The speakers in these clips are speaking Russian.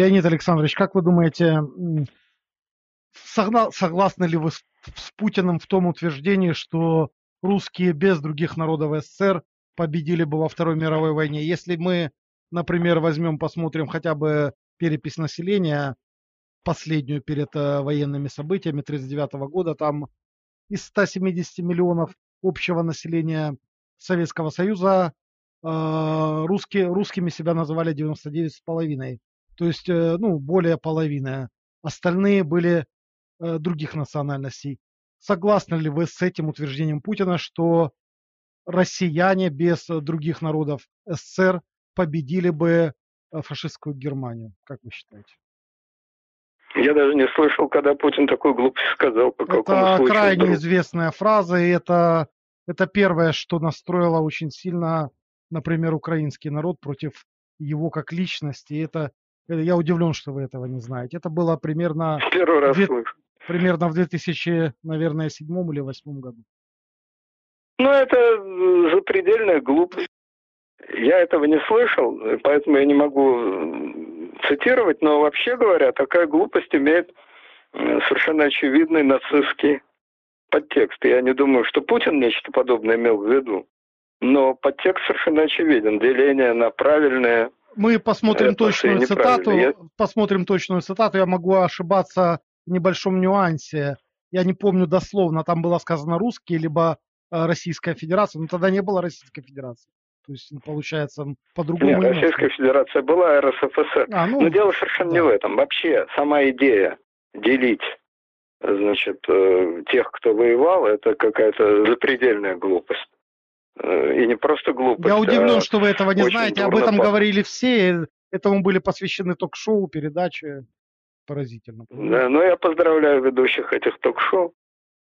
Леонид Александрович, как вы думаете, согласны ли вы с, с Путиным в том утверждении, что русские без других народов СССР победили бы во Второй мировой войне? Если мы, например, возьмем, посмотрим хотя бы перепись населения, последнюю перед э, военными событиями 1939 года, там из 170 миллионов общего населения Советского Союза э, русские, русскими себя называли 99,5. То есть, э, ну, более половины. Остальные были э, других национальностей. Согласны ли вы с этим утверждением Путина, что россияне без других народов СССР победили бы фашистскую Германию? Как вы считаете? Я даже не слышал, когда Путин такую глупость сказал. По это случаю крайне вдруг. известная фраза, и это, это первое, что настроило очень сильно, например, украинский народ против его как личности. Это, я удивлен, что вы этого не знаете. Это было примерно, Первый раз две, примерно в 2000, наверное, седьмом или восьмом году. Ну, это запредельная глупость. Я этого не слышал, поэтому я не могу цитировать, но вообще говоря, такая глупость имеет совершенно очевидный нацистский подтекст. Я не думаю, что Путин нечто подобное имел в виду, но подтекст совершенно очевиден. Деление на правильное. Мы посмотрим точную цитату. Я... Посмотрим точную цитату. Я могу ошибаться в небольшом нюансе. Я не помню дословно, там было сказано русский, либо э, Российская Федерация, но тогда не было Российской Федерации. То есть, ну, получается, по-другому. Нет, Российская немножко. Федерация была, РСФСР. А, ну, Но дело совершенно да. не в этом. Вообще, сама идея делить значит, э, тех, кто воевал, это какая-то запредельная глупость. Э, и не просто глупость. Я удивлен, а что вы этого не знаете. Об этом говорили все. Этому были посвящены ток-шоу, передачи. Поразительно. Да, но я поздравляю ведущих этих ток-шоу.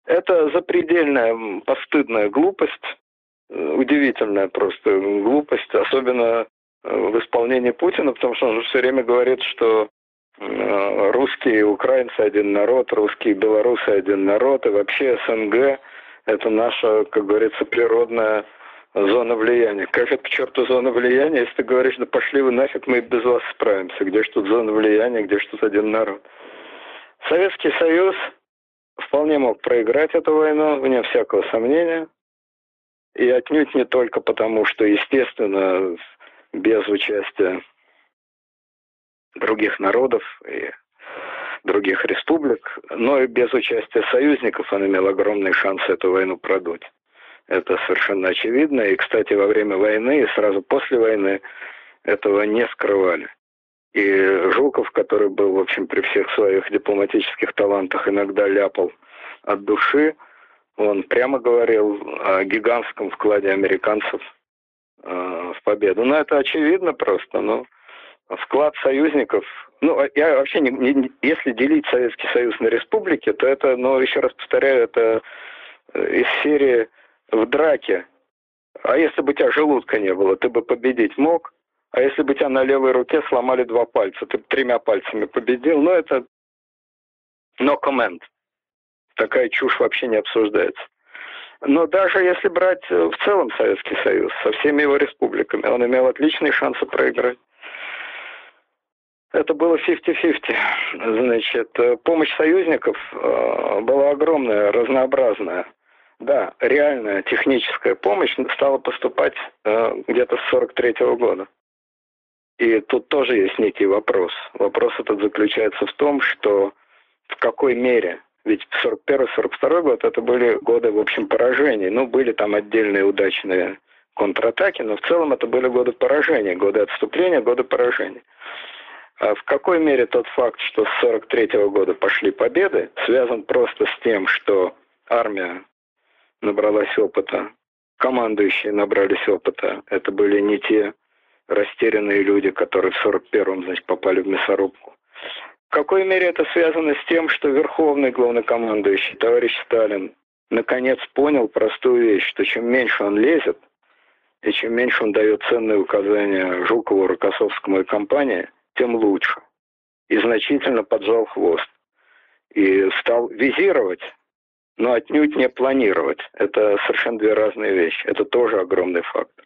Это запредельная, постыдная глупость, удивительная просто глупость, особенно э, в исполнении Путина, потому что он же все время говорит, что э, русские и украинцы один народ, русские и белорусы один народ, и вообще СНГ – это наша, как говорится, природная зона влияния. Как это к черту зона влияния, если ты говоришь, да пошли вы нафиг, мы без вас справимся. Где ж тут зона влияния, где ж тут один народ? Советский Союз вполне мог проиграть эту войну, вне всякого сомнения – и отнюдь не только потому, что, естественно, без участия других народов и других республик, но и без участия союзников он имел огромный шанс эту войну продуть. Это совершенно очевидно. И, кстати, во время войны и сразу после войны этого не скрывали. И Жуков, который был, в общем, при всех своих дипломатических талантах иногда ляпал от души, он прямо говорил о гигантском вкладе американцев э, в победу. Ну, это очевидно просто, но вклад союзников... Ну, а я вообще, не, не, если делить Советский Союз на республики, то это, ну, еще раз повторяю, это э, из серии в драке. А если бы у тебя желудка не было, ты бы победить мог. А если бы тебя на левой руке сломали два пальца, ты бы тремя пальцами победил. Ну, это no comment такая чушь вообще не обсуждается. Но даже если брать э, в целом Советский Союз со всеми его республиками, он имел отличные шансы проиграть. Это было 50-50. Значит, э, помощь союзников э, была огромная, разнообразная. Да, реальная техническая помощь стала поступать где-то с 43 -го года. И тут тоже есть некий вопрос. Вопрос этот заключается в том, что в какой мере ведь 41-42 год это были годы, в общем, поражений. Ну, были там отдельные удачные контратаки, но в целом это были годы поражения, годы отступления, годы поражения. А в какой мере тот факт, что с 43 -го года пошли победы, связан просто с тем, что армия набралась опыта, командующие набрались опыта. Это были не те растерянные люди, которые в 41-м, значит, попали в мясорубку. В какой мере это связано с тем, что верховный главнокомандующий, товарищ Сталин, наконец понял простую вещь, что чем меньше он лезет, и чем меньше он дает ценные указания Жукову, Рокоссовскому и компании, тем лучше. И значительно поджал хвост. И стал визировать, но отнюдь не планировать. Это совершенно две разные вещи. Это тоже огромный фактор.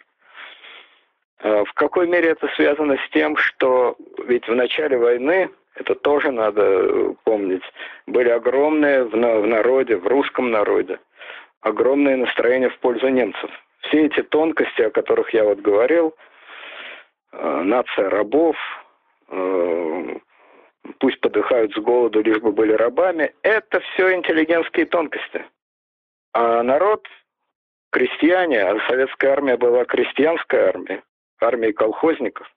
Э, в какой мере это связано с тем, что ведь в начале войны, это тоже надо помнить, были огромные в народе, в русском народе, огромное настроение в пользу немцев. Все эти тонкости, о которых я вот говорил, э, нация рабов, э, пусть подыхают с голоду, лишь бы были рабами, это все интеллигентские тонкости. А народ, крестьяне, а советская армия была крестьянская армия, армия колхозников,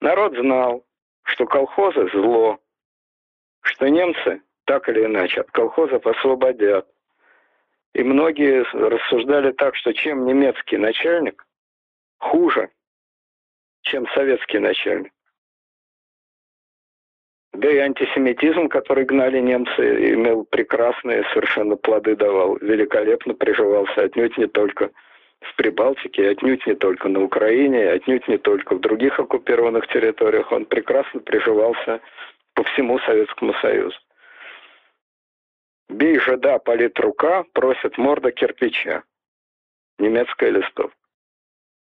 народ знал, что колхозы – зло, что немцы так или иначе от колхозов освободят. И многие рассуждали так, что чем немецкий начальник хуже, чем советский начальник. Да и антисемитизм, который гнали немцы, имел прекрасные совершенно плоды давал, великолепно приживался, отнюдь не только в Прибалтике, отнюдь не только на Украине, отнюдь не только в других оккупированных территориях. Он прекрасно приживался по всему Советскому Союзу. Бей жида, палит рука, просит морда кирпича. Немецкая листовка.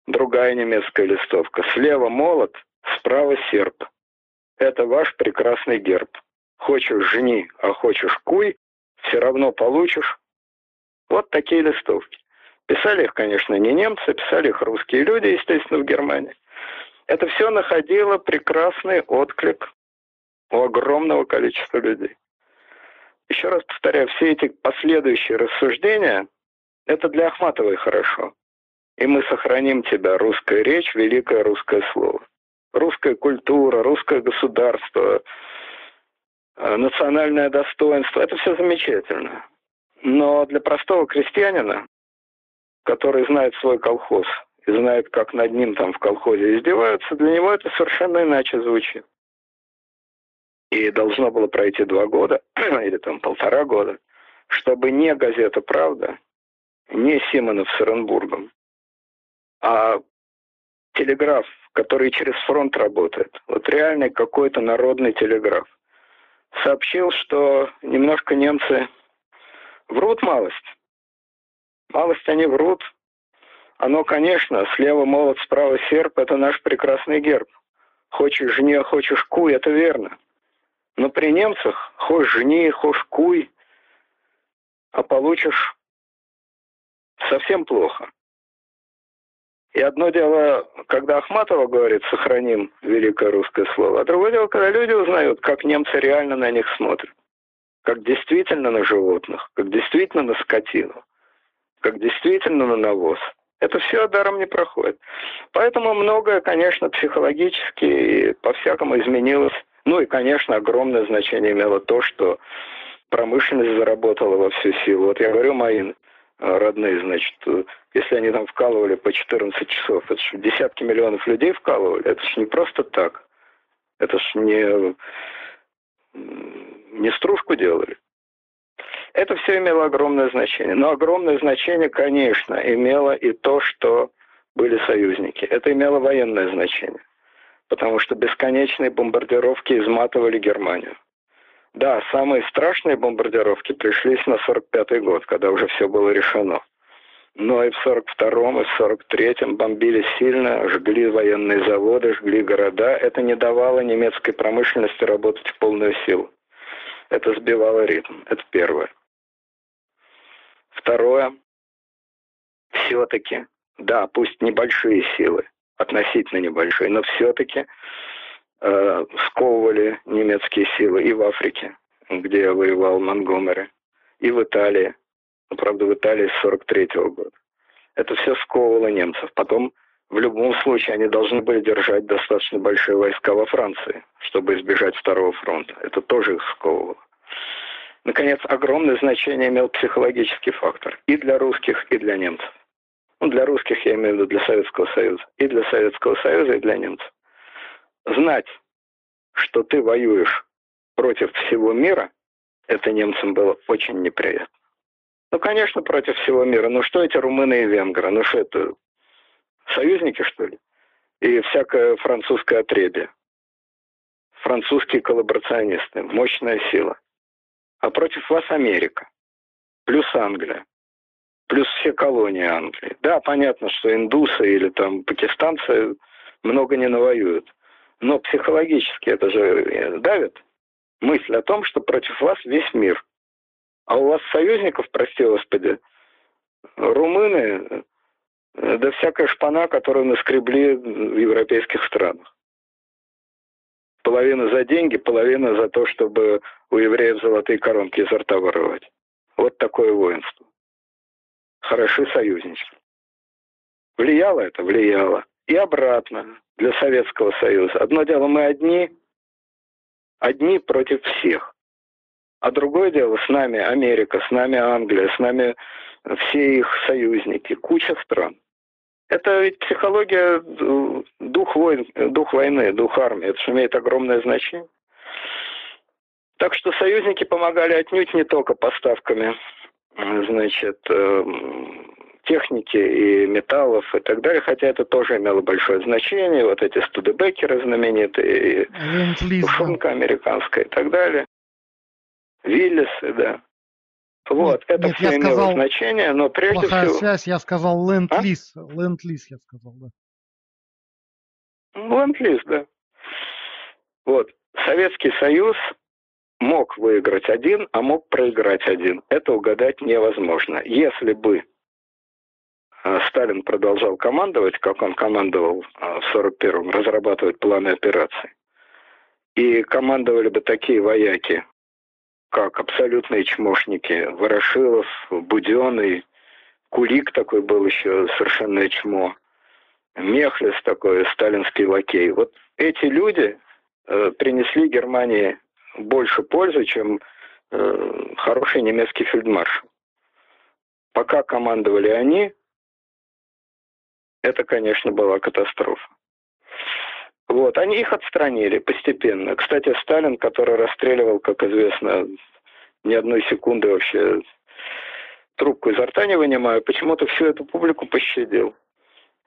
Другая немецкая листовка. Слева молот, справа серп. Это ваш прекрасный герб. Хочешь жени, а хочешь куй, все равно получишь. Вот такие листовки. Писали их, конечно, не немцы, писали их русские люди, естественно, в Германии. Это все находило прекрасный отклик у огромного количества людей. Еще раз повторяю, все эти последующие рассуждения, это для Ахматовой хорошо. И мы сохраним тебя, русская речь, великое русское слово русская культура, русское государство, э, национальное достоинство, это все замечательно. Но для простого крестьянина, который знает свой колхоз и знает, как над ним там в колхозе издеваются, для него это совершенно иначе звучит. И должно было пройти два года, или там полтора года, чтобы не газета «Правда», не Симонов с Оренбургом, а телеграф который через фронт работает. Вот реальный какой-то народный телеграф. Сообщил, что немножко немцы врут малость. Малость они врут. Оно, конечно, слева молот, справа серп – это наш прекрасный герб. Хочешь жни, а хочешь куй – это верно. Но при немцах хочешь жни, хочешь куй, а получишь совсем плохо. И одно дело, когда Ахматова говорит «сохраним великое русское слово», а другое дело, когда люди узнают, как немцы реально на них смотрят. Как действительно на животных, как действительно на скотину, как действительно на навоз. Это все даром не проходит. Поэтому многое, конечно, психологически и по-всякому изменилось. Ну и, конечно, огромное значение имело то, что промышленность заработала во всю силу. Вот я говорю, мои родные, значит, э, если они там вкалывали по 14 часов, это же десятки миллионов людей вкалывали, это же не просто так. Это ж не, не стружку делали. Это все имело огромное значение. Но огромное значение, конечно, имело и то, что были союзники. Это имело военное значение. Потому что бесконечные бомбардировки изматывали Германию. Да, самые страшные бомбардировки пришлись на 45-й год, когда уже все было решено. Но и в 42-м, и в 43-м бомбили сильно, жгли военные заводы, жгли города. Это не давало немецкой промышленности работать в полную силу. Это сбивало ритм. Это первое. Второе. Все-таки, да, пусть небольшие силы, относительно небольшие, но все-таки э, сковывали немецкие силы и в Африке, где воевал Монгомери, и в Италии. Ну, правда, в Италии с 43 -го года. Это все сковывало немцев. Потом, в любом случае, они должны были держать достаточно большие войска во Франции, чтобы избежать Второго фронта. Это тоже их сковывало. Наконец, огромное значение имел психологический фактор и для русских, и для немцев. Ну, для русских я имею в виду для Советского Союза. И для Советского Союза, и для немцев знать, что ты воюешь против всего мира, это немцам было очень неприятно. Ну, конечно, против всего мира. Ну, что эти румыны и венгры? Ну, что это, союзники, что ли? И всякое французское отребье. Французские коллаборационисты. Мощная сила. А против вас Америка. Плюс Англия. плюс все колонии Англии. Да, понятно, что индусы или там пакистанцы много не навоюют. Но психологически это же э, давит. Мысль о том, что против вас весь мир. А у вас союзников, прости господи, румыны, э, да всякая шпана, которую наскребли в европейских странах. Половина за деньги, половина за то, чтобы у евреев золотые коронки изо рта вырывать. Вот такое воинство. Хороши союзнички. Влияло это? Влияло. И обратно для Советского Союза. Одно дело, мы одни, одни против всех. А другое дело, с нами Америка, с нами Англия, с нами все их союзники, куча стран. Это ведь психология, дух, войн, дух войны, дух армии. Это же имеет огромное значение. Так что союзники помогали отнюдь не только поставками значит, эм, техники и металлов и так далее, хотя это тоже имело большое значение. Вот эти студебекеры знаменитые, тушенка американская и так далее. Виллисы, да. Вот, нет, это нет, все имело сказал, значение, но прежде плохая всего... связь, я сказал ленд-лиз. А? Ленд-лиз я сказал, да. Ленд-лиз, да. Вот, Советский Союз мог выиграть один, а мог проиграть один. Это угадать невозможно. Если бы Сталин продолжал командовать, как он командовал а, в 41-м, разрабатывать планы операций, и командовали бы такие вояки, как абсолютные чмошники, Ворошилов, Буденный, Кулик такой был еще совершенно чмо, Мехлес такой, сталинский лакей. Вот эти люди э, принесли Германии больше пользы, чем э, хороший немецкий фельдмаршал. Пока командовали они, это, конечно, была катастрофа. Вот, они их отстранили постепенно. Кстати, Сталин, который расстреливал, как известно, ни одной секунды вообще трубку изо рта не вынимая, почему-то всю эту публику пощадил.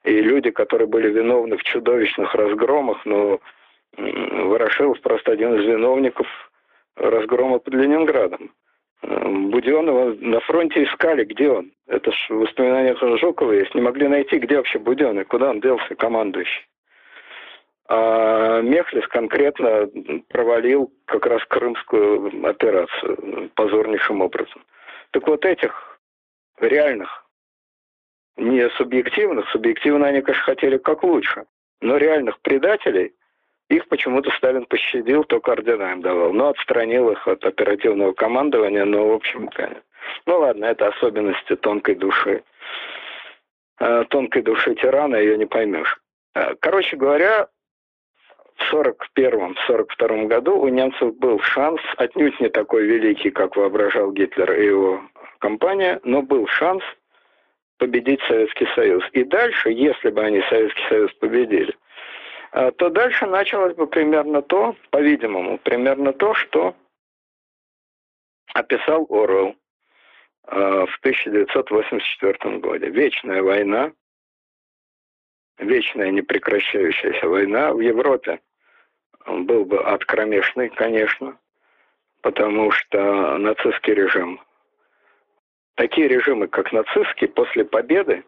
И люди, которые были виновны в чудовищных разгромах, но Ворошилов просто один из виновников разгрома под Ленинградом. Буденова на фронте искали, где он. Это ж в воспоминаниях Жукова есть. Не могли найти, где вообще Буденный, куда он делся, командующий. А Мехлис конкретно провалил как раз крымскую операцию позорнейшим образом. Так вот этих реальных, не субъективных, субъективно они, конечно, хотели как лучше, но реальных предателей их почему-то Сталин пощадил, только ордена им давал. Но отстранил их от оперативного командования, но, в общем, конечно. Ну ладно, это особенности тонкой души. Э, тонкой души тирана ее не поймешь. Э, короче говоря, в 1941-1942 году у немцев был шанс, отнюдь не такой великий, как воображал Гитлер и его компания, но был шанс победить Советский Союз. И дальше, если бы они Советский Союз победили, а, то дальше началось бы примерно то, по-видимому, примерно то, что описал Орвелл а, в 1984 году. Вечная война, вечная непрекращающаяся война в Европе. был бы ад кромешный, конечно, потому что нацистский режим, такие режимы, как нацистский, после победы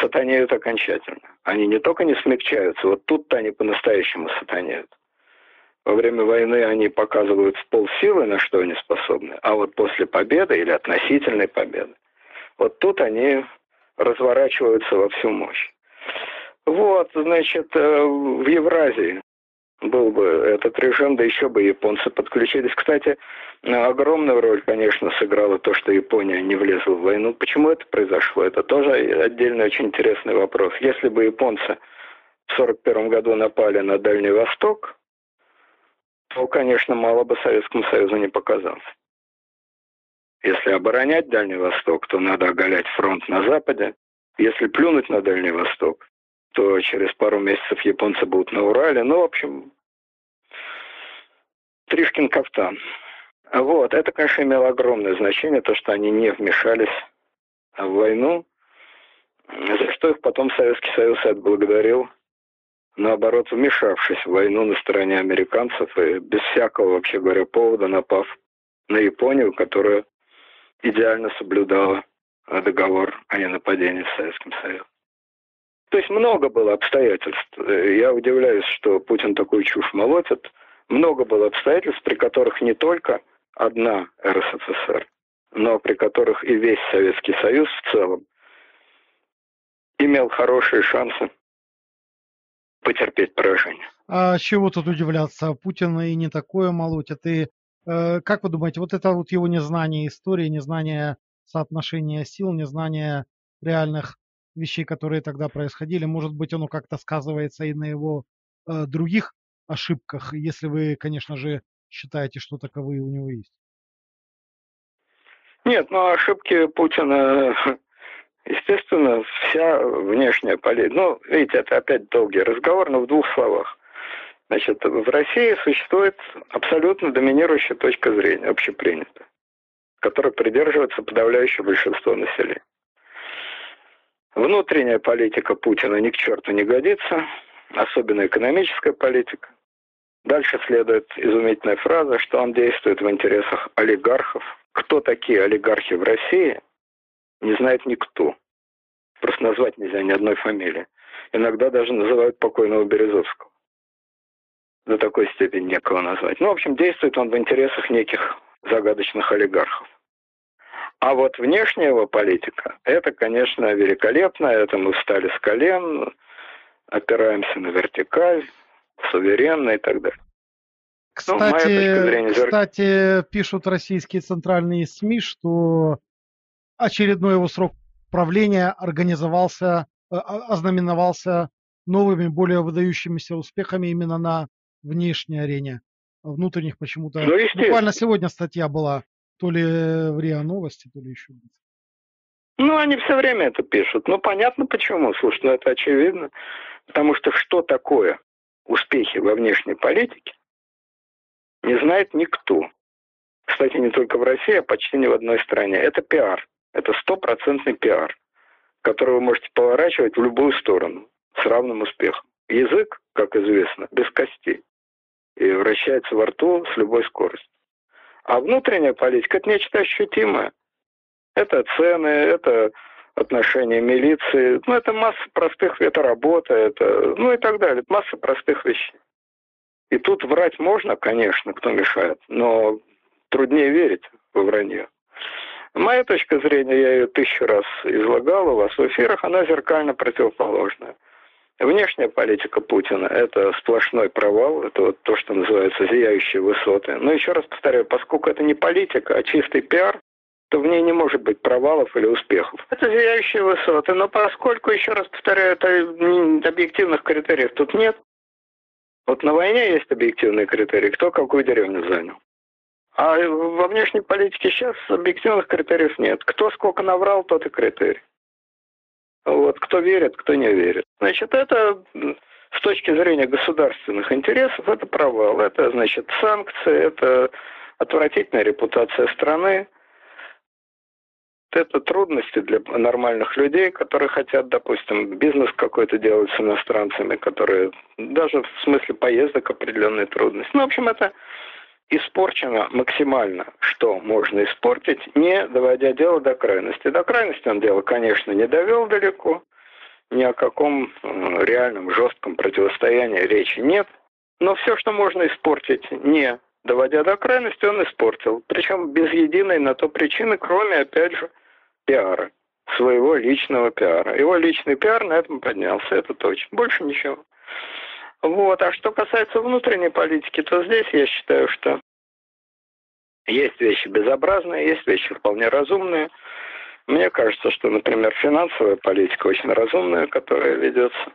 сатанеют окончательно. Они не только не смягчаются, вот тут-то они по-настоящему сатанеют. Во время войны они показывают в полсилы, на что они способны, а вот после победы или относительной победы, вот тут они разворачиваются во всю мощь. Вот, значит, э, в Евразии был бы этот режим, да еще бы японцы подключились. Кстати, огромную роль, конечно, сыграло то, что Япония не влезла в войну. Почему это произошло? Это тоже отдельный очень интересный вопрос. Если бы японцы в 1941 году напали на Дальний Восток, то, конечно, мало бы Советскому Союзу не показалось. Если оборонять Дальний Восток, то надо оголять фронт на Западе. Если плюнуть на Дальний Восток, то через пару месяцев японцы будут на Урале. Ну, в общем, Тришкин кафтан. Вот, это, конечно, имело огромное значение, то, что они не вмешались в войну, за что их потом Советский Союз отблагодарил, наоборот, вмешавшись в войну на стороне американцев и без всякого, вообще говоря, повода напав на Японию, которая идеально соблюдала договор о ненападении в Советском Союзе. То есть много было обстоятельств. Я удивляюсь, что Путин такую чушь молотит. Много было обстоятельств, при которых не только одна РСФСР, но при которых и весь Советский Союз в целом имел хорошие шансы потерпеть поражение. А чего тут удивляться? Путин и не такое молотит. И э, как вы думаете, вот это вот его незнание истории, незнание соотношения сил, незнание реальных вещей, которые тогда происходили, может быть, оно как-то сказывается и на его э, других ошибках, если вы, конечно же, считаете, что таковые у него есть? Нет, ну ошибки Путина Естественно, вся внешняя политика... Ну, видите, это опять долгий разговор, но в двух словах. Значит, в России существует абсолютно доминирующая точка зрения, общепринятая, которой придерживается подавляющее большинство населения. Внутренняя политика Путина ни к черту не годится, особенно экономическая политика. Дальше следует изумительная фраза, что он действует в интересах олигархов. Кто такие олигархи в России, не знает никто. Просто назвать нельзя ни одной фамилии. Иногда даже называют покойного Березовского. До такой степени некого назвать. Ну, в общем, действует он в интересах неких загадочных олигархов. А вот внешняя его политика, это, конечно, великолепно. Это мы встали с колен, опираемся на вертикаль, суверенно и так далее. Кстати, ну, зрения, кстати, пишут российские центральные СМИ, что очередной его срок правления организовался, э, ознаменовался новыми, более выдающимися успехами именно на внешней арене. Внутренних почему-то... Ну, Буквально сегодня статья была, то ли в РИА Новости, то ли еще где Ну, они все время это пишут. Ну, понятно почему. Слушай, ну это очевидно. Потому что что такое успехи во внешней политике, не знает никто. Кстати, не только в России, а почти ни в одной стране. Это пиар. Это стопроцентный пиар, который вы можете поворачивать в любую сторону с равным успехом. Язык, как известно, без костей и вращается во рту с любой скоростью. А внутренняя политика – это нечто ощутимое. Это цены, это отношения милиции, ну, это масса простых, это работа, это, ну и так далее, масса простых вещей. И тут врать можно, конечно, кто мешает, но труднее верить во вранье. Моя точка зрения, я ее тысячу раз излагал у вас в эфирах, она зеркально противоположная. Внешняя политика Путина – это сплошной провал, это вот то, что называется зияющие высоты. Но еще раз повторяю, поскольку это не политика, а чистый пиар, то в ней не может быть провалов или успехов. Это зияющие высоты, но поскольку, еще раз повторяю, это объективных критериев тут нет, вот на войне есть объективные критерии, кто какую деревню занял. А во внешней политике сейчас объективных критериев нет. Кто сколько наврал, тот и критерий. Вот, кто верит, кто не верит. Значит, это с точки зрения государственных интересов, это провал. Это, значит, санкции, это отвратительная репутация страны, это трудности для нормальных людей, которые хотят, допустим, бизнес какой-то делать с иностранцами, которые даже в смысле поездок определенные трудности. Ну, в общем, это испорчено максимально, что можно испортить, не доводя дело до крайности. До крайности он дело, конечно, не довел далеко, ни о каком э, реальном жестком противостоянии речи нет, но все, что можно испортить, не доводя до крайности, он испортил. Причем без единой на то причины, кроме, опять же, пиара, своего личного пиара. Его личный пиар на этом поднялся, это точно. Больше ничего. Вот. А что касается внутренней политики, то здесь я считаю, что есть вещи безобразные, есть вещи вполне разумные. Мне кажется, что, например, финансовая политика очень разумная, которая ведется,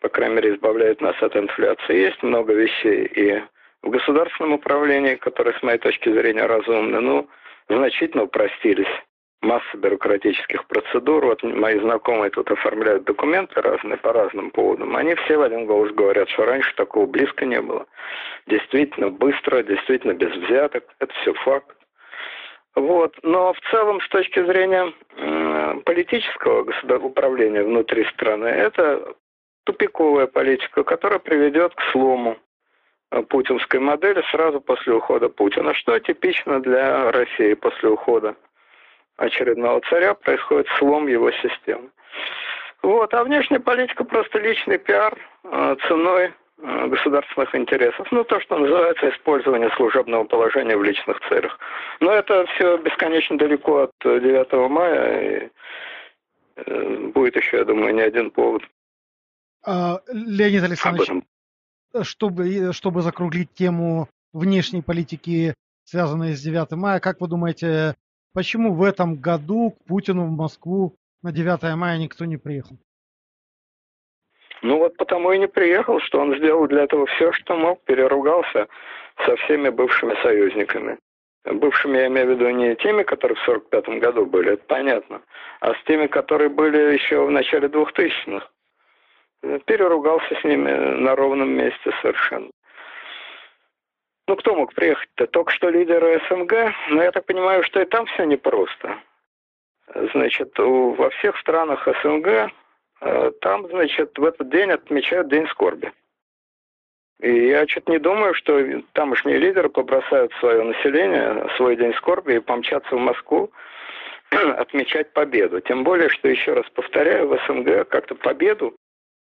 по крайней мере, избавляет нас от инфляции. Есть много вещей и в государственном управлении, которые, с моей точки зрения, разумны, ну, значительно упростились масса бюрократических процедур. Вот мои знакомые тут оформляют документы разные по разным поводам. Они все в один голос говорят, что раньше такого близко не было. Действительно быстро, действительно без взяток. Это все факт. Вот. Но в целом, с точки зрения политического управления внутри страны, это тупиковая политика, которая приведет к слому э, путинской модели сразу после ухода Путина, что типично для России после ухода очередного царя происходит слом его системы. Вот, а внешняя политика просто личный пиар э, ценой э, государственных интересов. Ну, то, что называется использование служебного положения в личных целях. Но это все бесконечно далеко от 9 мая. И будет еще, я думаю, не один повод. А, Леонид Александрович, чтобы, чтобы закруглить тему внешней политики, связанной с 9 мая, как вы думаете, почему в этом году к Путину в Москву на 9 мая никто не приехал? Ну вот потому и не приехал, что он сделал для этого все, что мог, переругался со всеми бывшими союзниками. Бывшими я имею в виду не теми, которые в 45 году были, это понятно, а с теми, которые были еще в начале 2000-х. Переругался с ними на ровном месте совершенно. Ну, кто мог приехать-то? Только что лидеры СНГ. Но я так понимаю, что и там все непросто. Значит, во всех странах СНГ э, там, значит, в этот день отмечают День скорби. И я что-то не думаю, что тамошние лидеры побросают свое население, свой день скорби и помчатся в Москву отмечать победу. Тем более, что, еще раз повторяю, в СНГ как-то победу,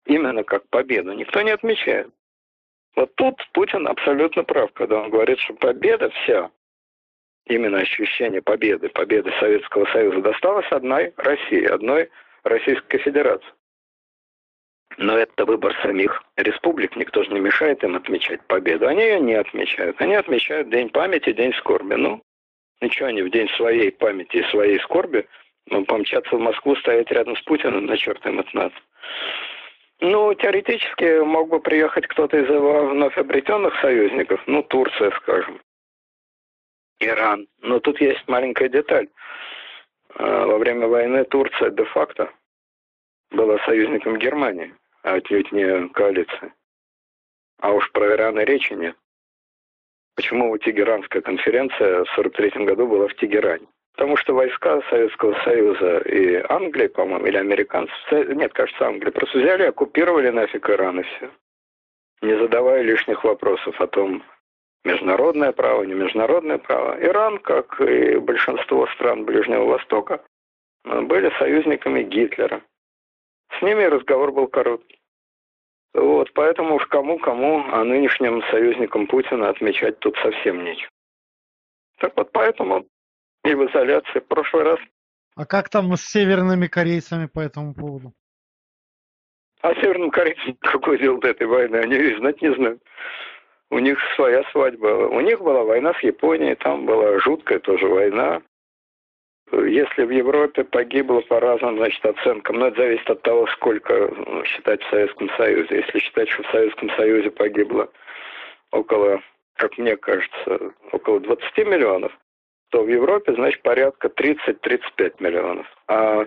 именно как победу, никто не отмечает. Вот тут Путин абсолютно прав, когда он говорит, что победа вся, именно ощущение победы, победы Советского Союза досталась одной России, одной Российской Федерации. Но это выбор самих республик, никто же не мешает им отмечать победу. Они ее не отмечают. Они отмечают День памяти, День скорби. Ну, ничего они в день своей памяти и своей скорби помчаться в Москву, стоять рядом с Путиным, на черт им это надо. Ну, теоретически мог бы приехать кто-то из его вновь обретенных союзников, ну, Турция, скажем, Иран. Но тут есть маленькая деталь. А, во время войны Турция де-факто была союзником Германии, а отнюдь не коалиции. А уж про Иран и речи нет. Почему Тегеранская конференция в 1943 году была в Тегеране? Потому что войска Советского Союза и Англии, по-моему, или американцев, нет, кажется, Англия, просто взяли, оккупировали нафиг Иран и все. Не задавая лишних вопросов о том, международное право, не международное право. Иран, как и большинство стран Ближнего Востока, были союзниками Гитлера. С ними разговор был короткий. Вот, поэтому уж кому-кому, а нынешним союзникам Путина отмечать тут совсем нечего. Так вот, поэтому и в изоляции в прошлый раз. А как там с северными корейцами по этому поводу? А северным корейцам какое дело до этой войны? Они и знать не знают. У них своя свадьба. У них была война с Японией, там была жуткая тоже война. Если в Европе погибло по разным значит, оценкам, но это зависит от того, сколько ну, считать в Советском Союзе. Если считать, что в Советском Союзе погибло около, как мне кажется, около 20 миллионов, то в Европе, значит, порядка 30-35 миллионов. А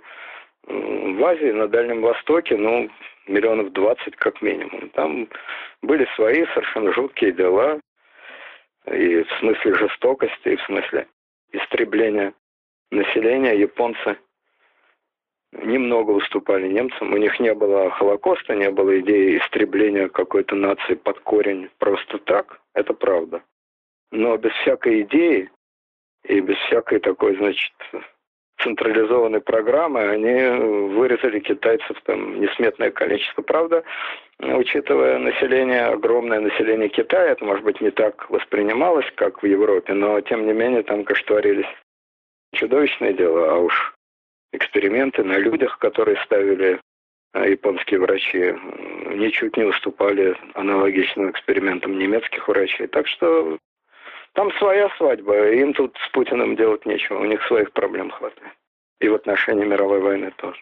в Азии, на Дальнем Востоке, ну, миллионов 20 как минимум. Там были свои совершенно жуткие дела, и в смысле жестокости, и в смысле истребления населения японцы немного уступали немцам. У них не было Холокоста, не было идеи истребления какой-то нации под корень просто так. Это правда. Но без всякой идеи и без всякой такой, значит, централизованной программы, они вырезали китайцев там несметное количество. Правда, учитывая население, огромное население Китая, это, может быть, не так воспринималось, как в Европе, но, тем не менее, там, конечно, творились чудовищное дело, а уж эксперименты на людях, которые ставили э, японские врачи, ничуть не уступали аналогичным экспериментам немецких врачей. Так что там своя свадьба, им тут с Путиным делать нечего, у них своих проблем хватает. И в отношении мировой войны тоже.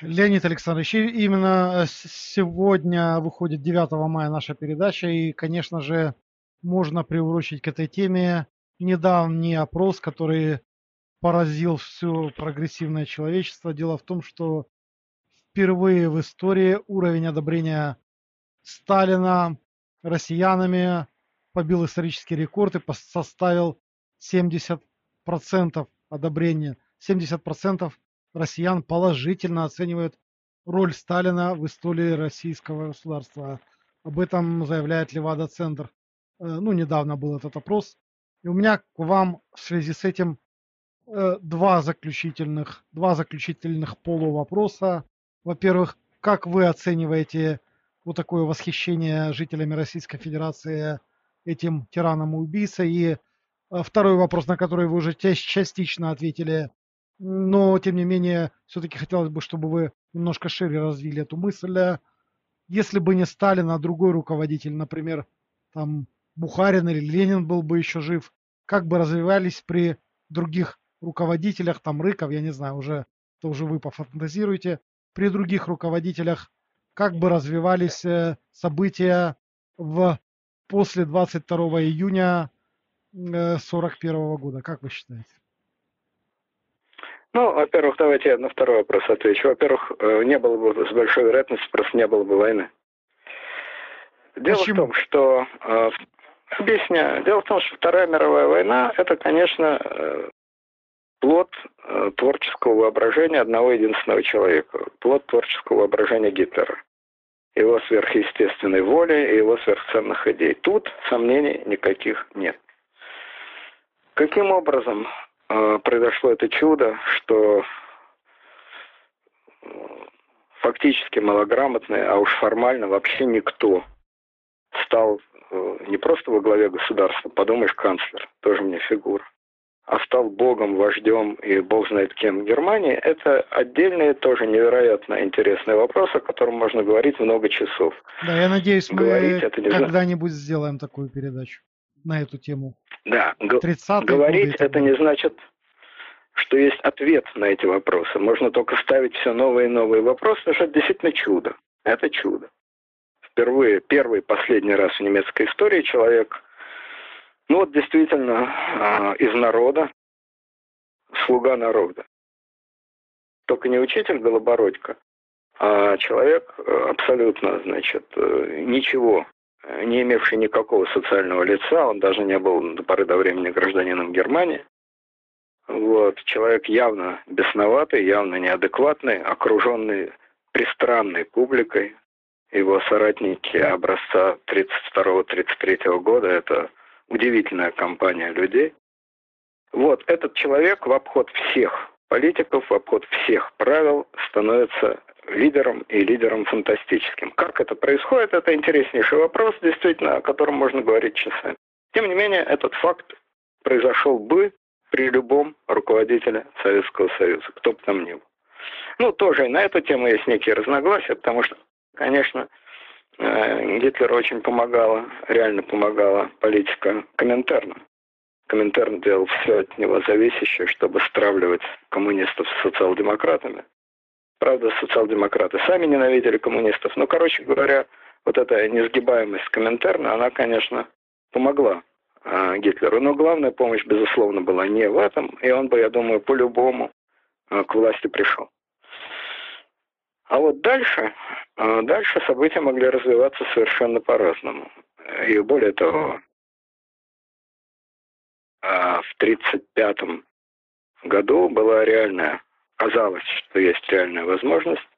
Леонид Александрович, именно сегодня выходит 9 мая наша передача, и, конечно же, можно приурочить к этой теме недавний опрос, который поразил все прогрессивное человечество. Дело в том, что впервые в истории уровень одобрения Сталина россиянами побил исторический рекорд и составил 70% одобрения. 70% россиян положительно оценивают роль Сталина в истории российского государства. Об этом заявляет Левада-центр. Э, ну, недавно был этот опрос. И у меня к вам в связи с этим э, два заключительных, два заключительных полувопроса. Во-первых, как вы оцениваете вот такое восхищение жителями Российской Федерации этим тираном и убийцей? И э, второй вопрос, на который вы уже частично ответили, но тем не менее, все-таки хотелось бы, чтобы вы немножко шире развили эту мысль. Если бы не Сталин, а другой руководитель, например, там Бухарин или Ленин был бы еще жив, как бы развивались при других руководителях, там Рыков, я не знаю, уже это уже вы пофантазируете, при других руководителях, как бы развивались э, события в после 22 июня 1941 э, года, как вы считаете? Ну, во-первых, давайте я на второй вопрос отвечу. Во-первых, э, не было бы с большой вероятностью, просто не было бы войны. Дело Почему? в том, что... Э, объясняю. Дело в том, что Вторая мировая война – это, конечно, э, плод творческого воображения одного единственного человека. Плод творческого воображения Гитлера. Его сверхъестественной воли и его сверхценных идей. Тут сомнений никаких нет. Каким образом а, произошло это чудо, что фактически малограмотный, а уж формально вообще никто стал э, не просто во главе государства, подумаешь, канцлер, тоже мне фигура, а стал богом, вождем и бог знает кем Германии, это отдельный тоже невероятно интересный вопрос, о котором можно говорить много часов. Да, я надеюсь, говорить мы когда-нибудь сделаем такую передачу на эту тему. Да, говорить это не значит, что есть ответ на эти вопросы. Можно только ставить все новые и новые вопросы, потому что это действительно чудо. Это чудо. Впервые, первый последний раз в немецкой истории человек, ну вот действительно, э, из народа, слуга народа. Только не учитель Голобородько, а человек э, абсолютно, значит, э, ничего не имевший никакого социального лица, он даже не был до поры до времени гражданином Германии. Вот. Человек явно бесноватый, явно неадекватный, окруженный пристранной публикой. Его соратники образца 32-33 года – это удивительная компания людей. Вот этот человек в обход всех политиков, в обход всех правил становится лидером и лидером фантастическим. Как это происходит, это интереснейший вопрос, действительно, о котором можно говорить часами. Тем не менее, этот факт произошел бы при любом руководителе Советского Союза, кто бы там ни был. Ну, тоже и на эту тему есть некие разногласия, потому что, конечно, Гитлеру очень помогала, реально помогала политика Коминтерна. Коминтерн делал все от него зависящее, чтобы стравливать коммунистов с социал-демократами. Правда, социал-демократы сами ненавидели коммунистов. Но, короче говоря, вот эта несгибаемость Коминтерна, она, конечно, помогла э, Гитлеру. Но главная помощь, безусловно, была не в этом. И он бы, я думаю, по-любому э, к власти пришел. А вот дальше, э, дальше события могли развиваться совершенно по-разному. И более того, э, в 1935 году была реальная казалось, что есть реальная возможность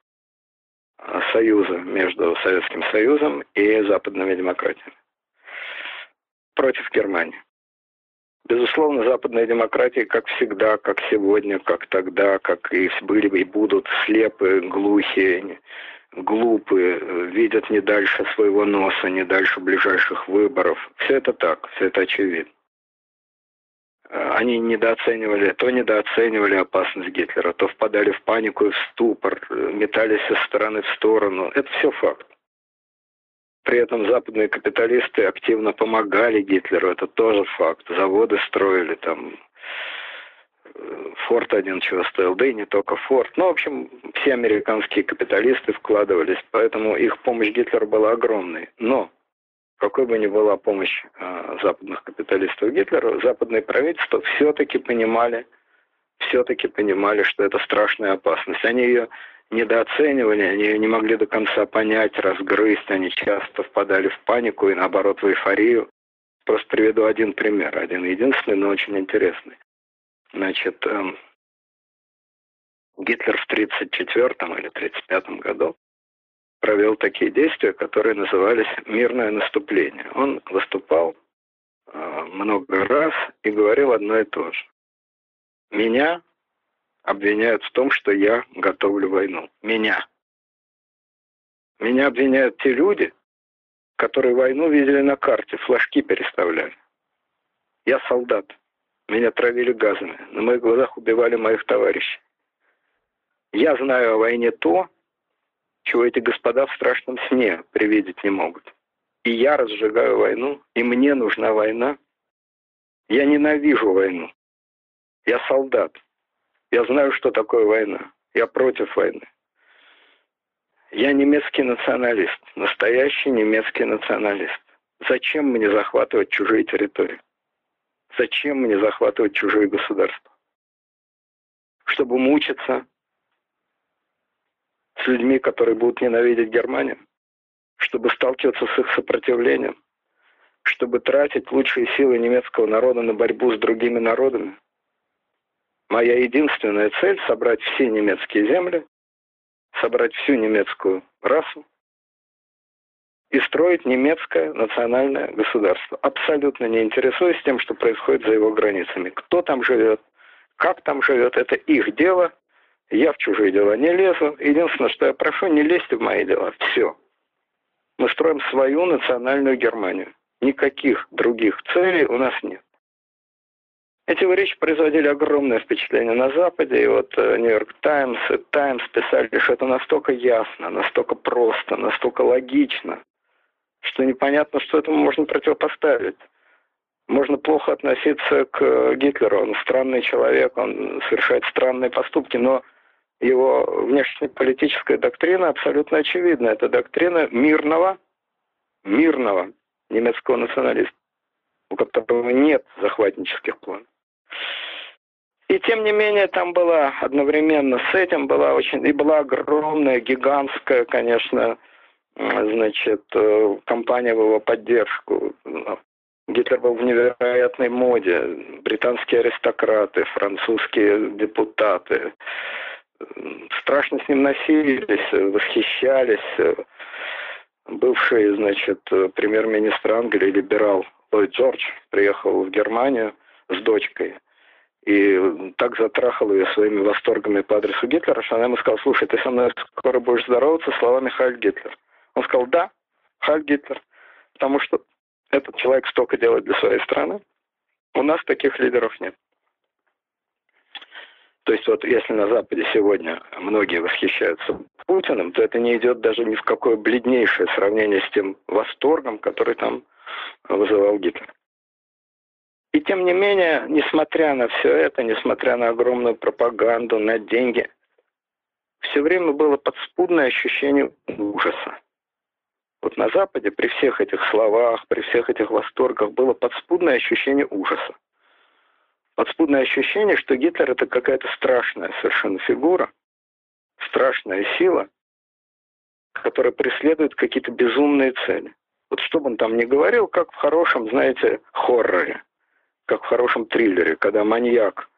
а, союза между Советским Союзом и западными демократиями против Германии. Безусловно, западные демократии, как всегда, как сегодня, как тогда, как и были и будут слепы, глухие, глупые, видят не дальше своего носа, не дальше ближайших выборов. Все это так, все это очевидно. Э, они недооценивали, то недооценивали опасность Гитлера, то впадали в панику и в ступор, э, метались из стороны в сторону. Это все факт. При этом западные капиталисты активно помогали Гитлеру, это тоже факт. Заводы строили, там, Форд один чего стоил, да и не только Форд. Ну, в общем, все американские капиталисты вкладывались, поэтому их помощь Гитлеру была огромной. Но какой бы ни была помощь э, западных капиталистов Гитлеру, западные правительства все-таки понимали, все-таки понимали, что это страшная опасность. Они ее недооценивали, они не могли до конца понять, разгрызть, они часто впадали в панику и наоборот в эйфорию. Просто приведу один пример, один единственный, но очень интересный. Значит, э, Гитлер в 1934 или 1935 году провел такие действия, которые назывались «мирное наступление». Он выступал э, много раз и говорил одно и то же. Меня обвиняют в том, что я готовлю войну. Меня. Меня обвиняют те люди, которые войну видели на карте, флажки переставляли. Я солдат. Меня травили газами. На моих глазах убивали моих товарищей. Я знаю о войне то, чего эти господа в страшном сне привидеть не могут. И я разжигаю войну, и мне нужна война. Я ненавижу войну. Я солдат. Я знаю, что такое война. Я против войны. Я немецкий националист, настоящий немецкий националист. Зачем мне захватывать чужие территории? Зачем мне захватывать чужие государства? Чтобы мучиться с людьми, которые будут ненавидеть Германию? Чтобы сталкиваться с их сопротивлением? Чтобы тратить лучшие силы немецкого народа на борьбу с другими народами? Моя единственная цель – собрать все немецкие земли, собрать всю немецкую расу и строить немецкое национальное государство, абсолютно не интересуясь тем, что происходит за его границами. Кто там живет, как там живет, это их дело. Я в чужие дела не лезу. Единственное, что я прошу, не лезьте в мои дела. Все. Мы строим свою национальную Германию. Никаких других целей у нас нет. Эти речи производили огромное впечатление на Западе, и вот Нью-Йорк Таймс и Таймс писали, что это настолько ясно, настолько просто, настолько логично, что непонятно, что этому можно противопоставить. Можно плохо относиться к Гитлеру, он странный человек, он совершает странные поступки, но его внешнеполитическая доктрина абсолютно очевидна. Это доктрина мирного, мирного немецкого националиста, у которого нет захватнических планов. И тем не менее, там была одновременно с этим была очень и была огромная, гигантская, конечно, значит, э, компания в его поддержку. Гитлер был в невероятной моде. Британские аристократы, французские депутаты страшно с ним носились, восхищались. Бывший, значит, премьер-министр Англии, либерал Ллойд Джордж, приехал в Германию с дочкой. И так затрахал ее своими восторгами по адресу Гитлера, что она ему сказала, слушай, ты со мной скоро будешь здороваться словами Хайль Гитлер. Он сказал, да, Хайль Гитлер, потому что этот человек столько делает для своей страны. У нас таких лидеров нет. То есть вот если на Западе сегодня многие восхищаются Путиным, то это не идет даже ни в какое бледнейшее сравнение с тем восторгом, который там вызывал Гитлер. И тем не менее, несмотря на все это, несмотря на огромную пропаганду, на деньги, все время было подспудное ощущение ужаса. Вот на Западе при всех этих словах, при всех этих восторгах было подспудное ощущение ужаса. Подспудное ощущение, что Гитлер это какая-то страшная совершенно фигура, страшная сила, которая преследует какие-то безумные цели. Вот что бы он там ни говорил, как в хорошем, знаете, хорроре как в хорошем триллере, когда маньяк,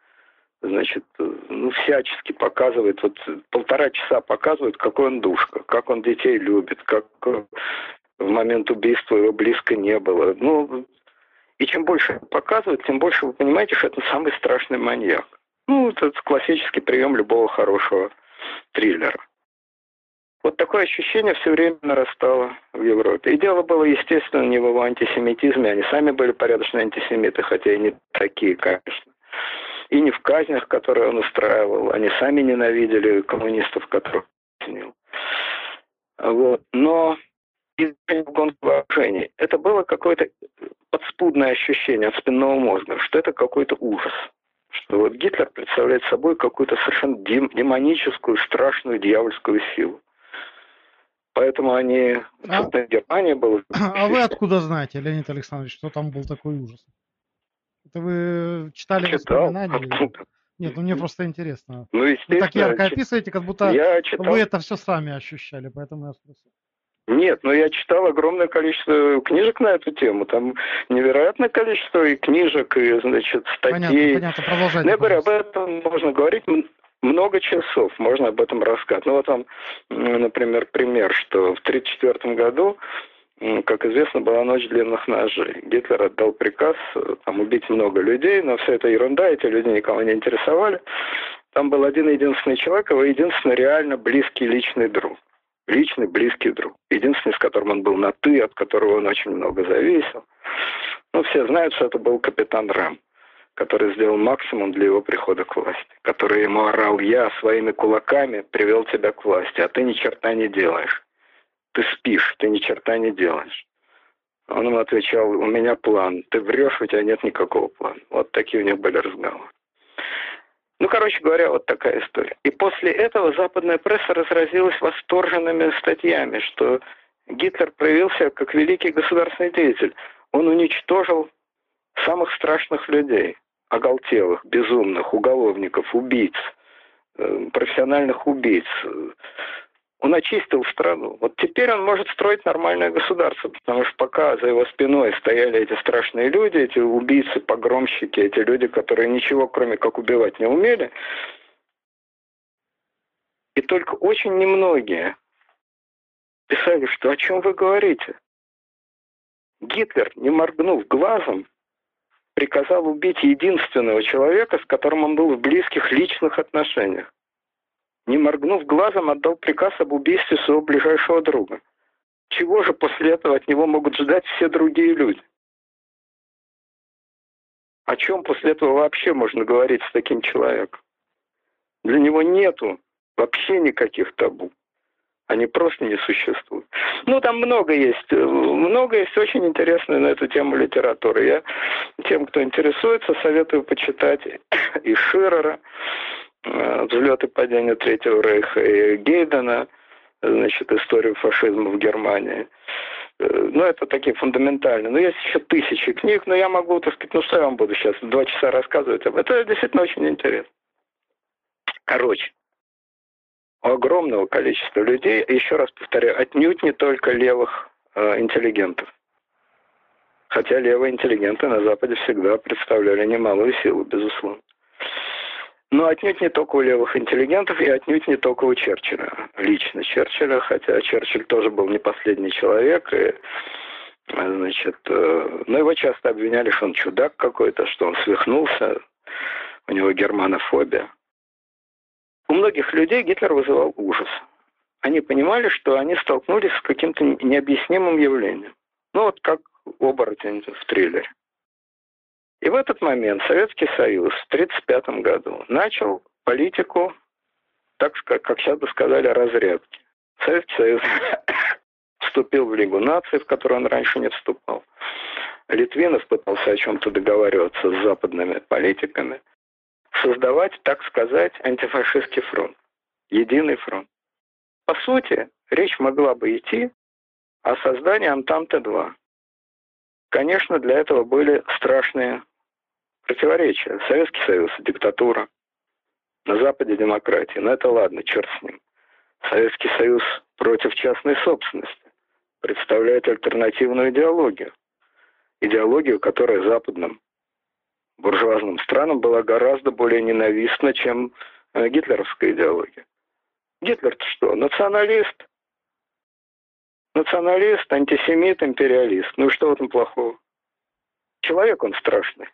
значит, ну, всячески показывает, вот полтора часа показывает, какой он душка, как он детей любит, как в момент убийства его близко не было. Ну, и чем больше показывают, тем больше вы понимаете, что это самый страшный маньяк. Ну, это классический прием любого хорошего триллера. Вот такое ощущение все время нарастало в Европе. И дело было, естественно, не в его антисемитизме. Они сами были порядочные антисемиты, хотя и не такие, конечно. И не в казнях, которые он устраивал. Они сами ненавидели коммунистов, которых ценил. Вот. Но в гонке вооружений это было какое-то подспудное ощущение от спинного мозга, что это какой-то ужас. Что вот Гитлер представляет собой какую-то совершенно демоническую, страшную дьявольскую силу. Поэтому они... А, Германия была... А вы откуда знаете, Леонид Александрович, что там был такой ужас? Это вы читали Читал. воспоминания? Нет, ну мне просто интересно. Ну, естественно. Вы так ярко описываете, как будто я читал... вы это все сами ощущали, поэтому я спросил. Нет, но я читал огромное количество книжек на эту тему. Там невероятное количество и книжек, и, значит, статей. Понятно, понятно. Продолжайте. Ну, я говорю, об этом можно говорить много часов можно об этом рассказать. Ну вот вам, например, пример, что в 1934 году как известно, была ночь длинных ножей. Гитлер отдал приказ э, там, убить много людей, но все это ерунда, эти люди никого не интересовали. Там был один единственный человек, его единственный реально близкий личный друг. Личный близкий друг. Единственный, с которым он был на «ты», от которого он очень много зависел. Ну, все знают, что это был капитан Рэм, который сделал максимум для его прихода к власти. Который ему орал, я своими кулаками привел тебя к власти, а ты ни черта не делаешь ты спишь, ты ни черта не делаешь. Он ему отвечал, у меня план. Ты врешь, у тебя нет никакого плана. Вот такие у них были разговоры. Ну, короче говоря, вот такая история. И после этого западная пресса разразилась восторженными статьями, что Гитлер проявился как великий государственный деятель. Он уничтожил самых страшных людей, оголтелых, безумных, уголовников, убийц, э, профессиональных убийц, он очистил страну. Вот теперь он может строить нормальное государство, потому что пока за его спиной стояли эти страшные люди, эти убийцы, погромщики, эти люди, которые ничего кроме как убивать не умели, и только очень немногие писали, что о чем вы говорите. Гитлер, не моргнув глазом, приказал убить единственного человека, с которым он был в близких личных отношениях не моргнув глазом, отдал приказ об убийстве своего ближайшего друга. Чего же после этого от него могут ждать все другие люди? О чем после этого вообще можно говорить с таким человеком? Для него нету вообще никаких табу. Они просто не существуют. Ну, там много есть. Много есть очень интересной на эту тему литературы. Я тем, кто интересуется, советую почитать и Ширера, Э, взлет и падение Третьего Рейха и Гейдена, значит, историю фашизма в Германии. Э, ну, это такие фундаментальные. Но есть еще тысячи книг, но я могу, так сказать, ну что я вам буду сейчас два часа рассказывать об этом. Это действительно очень интересно. Короче, огромного количества людей, еще раз повторяю, отнюдь не только левых э, интеллигентов. Хотя левые интеллигенты на Западе всегда представляли немалую силу, безусловно. Но отнюдь не только у левых интеллигентов и отнюдь не только у Черчилля. Лично Черчилля, хотя Черчилль тоже был не последний человек. И, значит, э, но его часто обвиняли, что он чудак какой-то, что он свихнулся, у него германофобия. У многих людей Гитлер вызывал ужас. Они понимали, что они столкнулись с каким-то необъяснимым явлением. Ну вот как оборотень в триллере. И в этот момент Советский Союз в 1935 году начал политику, так как, сейчас бы сказали, разрядки. Советский Союз вступил в Лигу наций, в которую он раньше не вступал. Литвинов пытался о чем-то договариваться с западными политиками, создавать, так сказать, антифашистский фронт, единый фронт. По сути, речь могла бы идти о создании Антанты-2. Конечно, для этого были страшные противоречия. Советский Союз – диктатура, на Западе демократия. Но это ладно, черт с ним. Советский Союз против частной собственности представляет альтернативную идеологию. Идеологию, которая западным буржуазным странам была гораздо более ненавистна, чем э, гитлеровская идеология. Гитлер-то что, националист? Националист, антисемит, империалист. Ну и что в этом плохого? Человек он страшный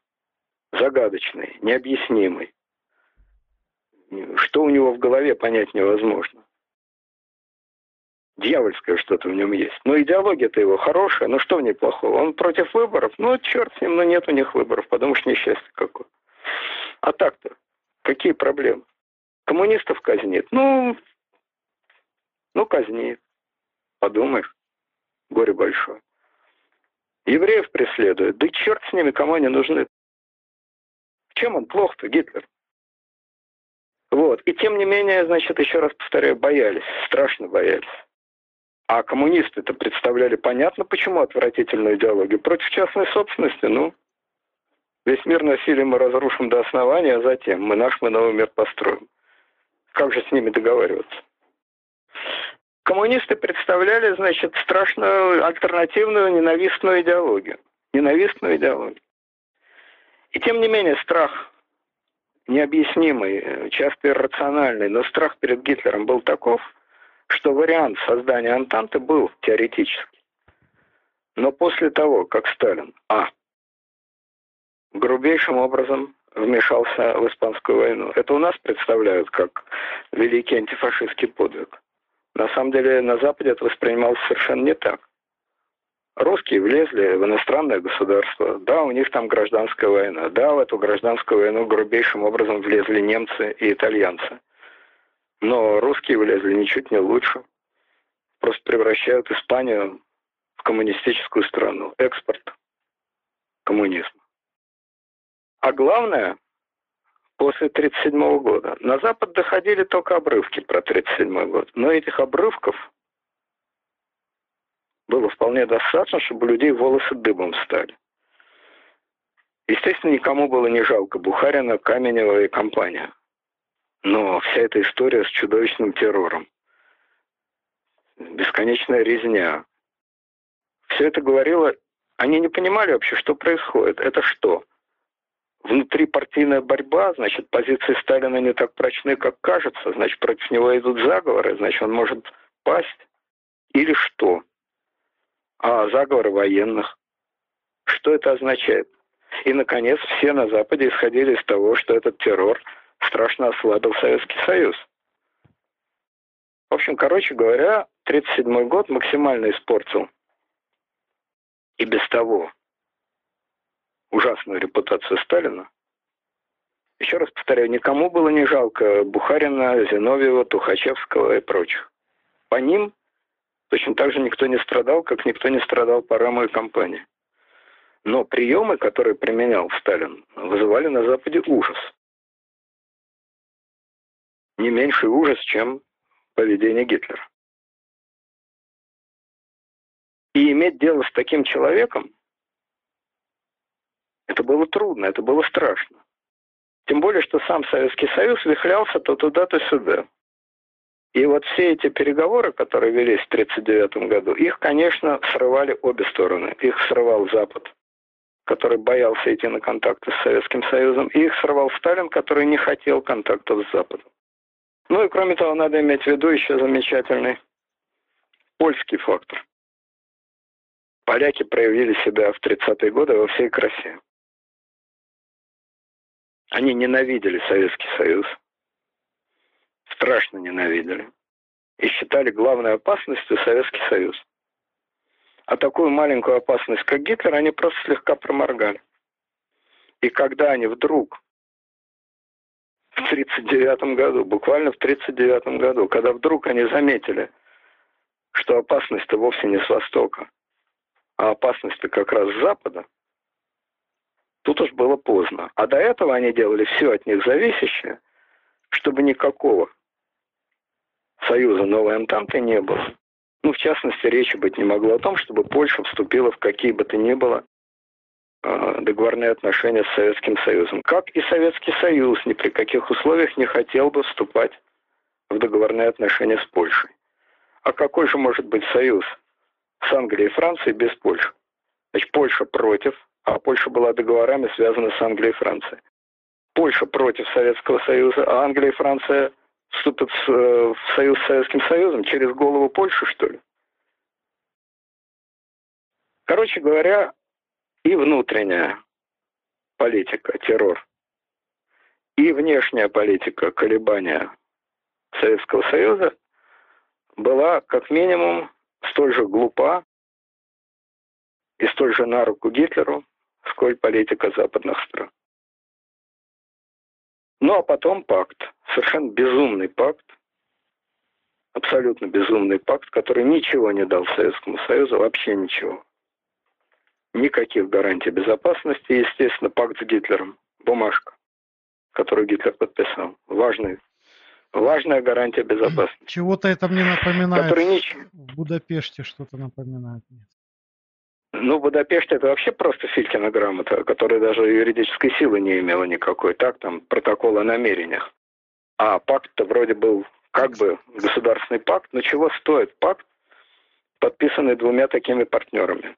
загадочный, необъяснимый. Что у него в голове, понять невозможно. Дьявольское что-то в нем есть. Но идеология-то его хорошая, но что в ней плохого? Он против выборов? Ну, черт с ним, но нет у них выборов, потому что несчастье какое. А так-то, какие проблемы? Коммунистов казнит? Ну, ну, казнит. Подумаешь, горе большое. Евреев преследуют. Да черт с ними, кому они нужны? Чем он плох-то, Гитлер? Вот. И тем не менее, значит, еще раз повторяю, боялись, страшно боялись. А коммунисты-то представляли понятно, почему отвратительную идеологию. Против частной собственности, ну, весь мир насилием мы разрушим до основания, а затем мы наш, мы новый мир построим. Как же с ними договариваться? Коммунисты представляли, значит, страшную альтернативную ненавистную идеологию. Ненавистную идеологию. И тем не менее страх необъяснимый, часто иррациональный, но страх перед Гитлером был таков, что вариант создания Антанты был теоретический. Но после того, как Сталин, а, грубейшим образом вмешался в Испанскую войну, это у нас представляют как великий антифашистский подвиг. На самом деле на Западе это воспринималось совершенно не так. Русские влезли в иностранное государство. Да, у них там гражданская война. Да, в эту гражданскую войну грубейшим образом влезли немцы и итальянцы. Но русские влезли ничуть не лучше. Просто превращают Испанию в коммунистическую страну. Экспорт коммунизма. А главное, после 1937 года на Запад доходили только обрывки про 1937 год. Но этих обрывков было вполне достаточно, чтобы у людей волосы дыбом стали. Естественно, никому было не жалко Бухарина, Каменева и компания. Но вся эта история с чудовищным террором, бесконечная резня, все это говорило, они не понимали вообще, что происходит. Это что? Внутрипартийная борьба, значит, позиции Сталина не так прочны, как кажется, значит, против него идут заговоры, значит, он может пасть. Или что? А заговоры военных. Что это означает? И, наконец, все на Западе исходили из того, что этот террор страшно ослабил Советский Союз. В общем, короче говоря, 1937 год максимально испортил и без того ужасную репутацию Сталина. Еще раз повторяю, никому было не жалко Бухарина, Зиновьева, Тухачевского и прочих. По ним точно так же никто не страдал, как никто не страдал по раму и компании. Но приемы, которые применял Сталин, вызывали на Западе ужас. Не меньший ужас, чем поведение Гитлера. И иметь дело с таким человеком, это было трудно, это было страшно. Тем более, что сам Советский Союз вихлялся то туда, то сюда. И вот все эти переговоры, которые велись в 1939 году, их, конечно, срывали обе стороны. Их срывал Запад, который боялся идти на контакты с Советским Союзом, и их срывал Сталин, который не хотел контактов с Западом. Ну и кроме того, надо иметь в виду еще замечательный польский фактор. Поляки проявили себя в 30-е годы во всей красе. Они ненавидели Советский Союз. Страшно ненавидели. И считали главной опасностью Советский Союз. А такую маленькую опасность, как Гитлер, они просто слегка проморгали. И когда они вдруг в 1939 году, буквально в 1939 году, когда вдруг они заметили, что опасность-то вовсе не с Востока, а опасность-то как раз с Запада, Тут уж было поздно. А до этого они делали все от них зависящее, чтобы никакого союза новой Антанты не было. Ну, в частности, речи быть не могло о том, чтобы Польша вступила в какие бы то ни было договорные отношения с Советским Союзом. Как и Советский Союз ни при каких условиях не хотел бы вступать в договорные отношения с Польшей. А какой же может быть союз с Англией и Францией без Польши? Значит, Польша против, а Польша была договорами связана с Англией и Францией. Польша против Советского Союза, а Англия и Франция вступят э, в союз с Советским Союзом через голову Польши, что ли? Короче говоря, и внутренняя политика, террор, и внешняя политика, колебания Советского Союза была как минимум столь же глупа и столь же на руку Гитлеру, сколь политика западных стран. Ну а потом пакт, совершенно безумный пакт, абсолютно безумный пакт, который ничего не дал Советскому Союзу, вообще ничего. Никаких гарантий безопасности, естественно, пакт с Гитлером, бумажка, которую Гитлер подписал. Важный, важная гарантия безопасности. Чего-то это мне напоминает. Который ничего. В Будапеште что-то напоминает. Ну, Будапешт это вообще просто Филькина грамота, которая даже юридической силы не имела никакой. Так, там протокол о намерениях. А пакт-то вроде был как бы государственный пакт, но чего стоит пакт, подписанный двумя такими партнерами?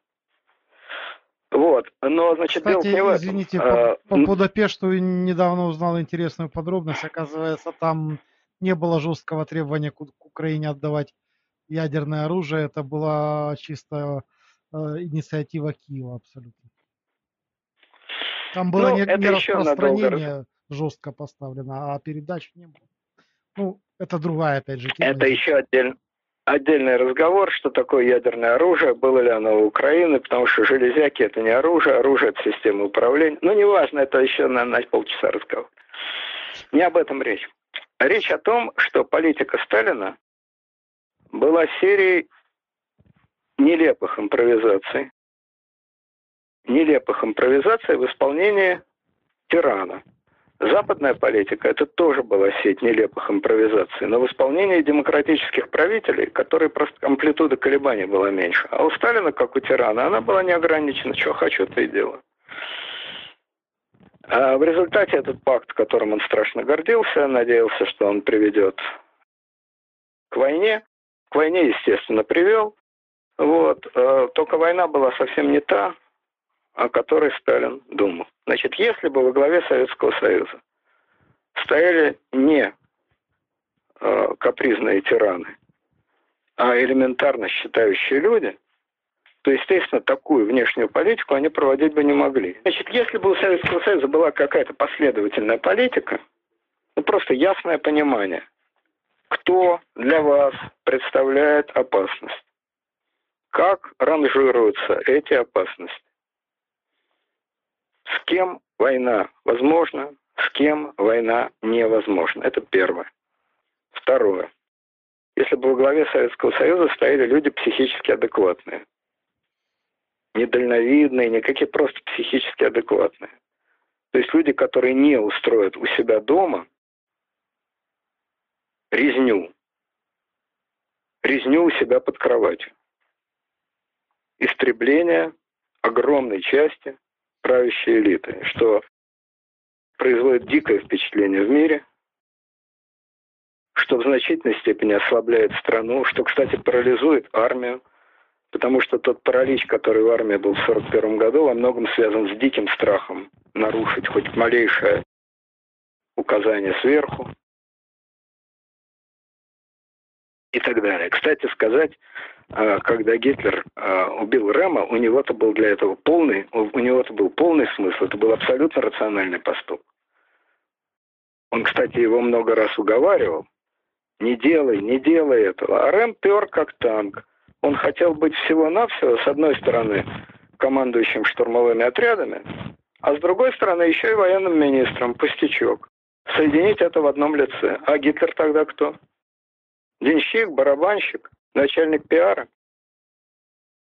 Вот, но, значит, Кстати, дело не в этом. извините, а, по, по Будапешту недавно узнал интересную подробность. Оказывается, там не было жесткого требования к, к Украине отдавать ядерное оружие. Это была чисто э, инициатива Киева абсолютно. Там было ну, не, не распространение надолго... жестко поставлено, а передач не было. Ну, это другая, опять же, тема. Это еще отдельно, отдельный разговор, что такое ядерное оружие, было ли оно у Украины, потому что железяки это не оружие, оружие это система управления. Ну, неважно, это еще на, на полчаса разговор. Не об этом речь. Речь о том, что политика Сталина была серией нелепых импровизаций, нелепых импровизаций в исполнении тирана – Западная политика – это тоже была сеть нелепых импровизаций, но в исполнении демократических правителей, которые просто амплитуда колебаний была меньше. А у Сталина, как у тирана, она была неограничена. Что хочу, то и делаю. А в результате этот пакт, которым он страшно гордился, надеялся, что он приведет к войне. К войне, естественно, привел. Вот. Э, только война была совсем не та, о которой Сталин думал. Значит, если бы во главе Советского Союза стояли не э, капризные тираны, а элементарно считающие люди, то, естественно, такую внешнюю политику они проводить бы не могли. Значит, если бы у Советского Союза была какая-то последовательная политика, ну, просто ясное понимание, кто для вас представляет опасность, как ранжируются эти опасности, с кем война возможна, с кем война невозможна. Это первое. Второе. Если бы во главе Советского Союза стояли люди психически адекватные, недальновидные, никакие просто психически адекватные. То есть люди, которые не устроят у себя дома резню, резню у себя под кроватью. Истребление огромной части правящей элиты, что производит дикое впечатление в мире, что в значительной степени ослабляет страну, что, кстати, парализует армию, потому что тот паралич, который в армии был в 1941 году, во многом связан с диким страхом нарушить хоть малейшее указание сверху и так далее. Кстати сказать, а, когда Гитлер а, убил Рема, у него-то был для этого полный, у него-то был полный смысл, это был абсолютно рациональный поступок. Он, кстати, его много раз уговаривал. Не делай, не делай этого. А Рэм пер как танк. Он хотел быть всего-навсего, с одной стороны, командующим штурмовыми отрядами, а с другой стороны, еще и военным министром, пустячок. Соединить это в одном лице. А Гитлер тогда кто? Денщик, барабанщик начальник пиара.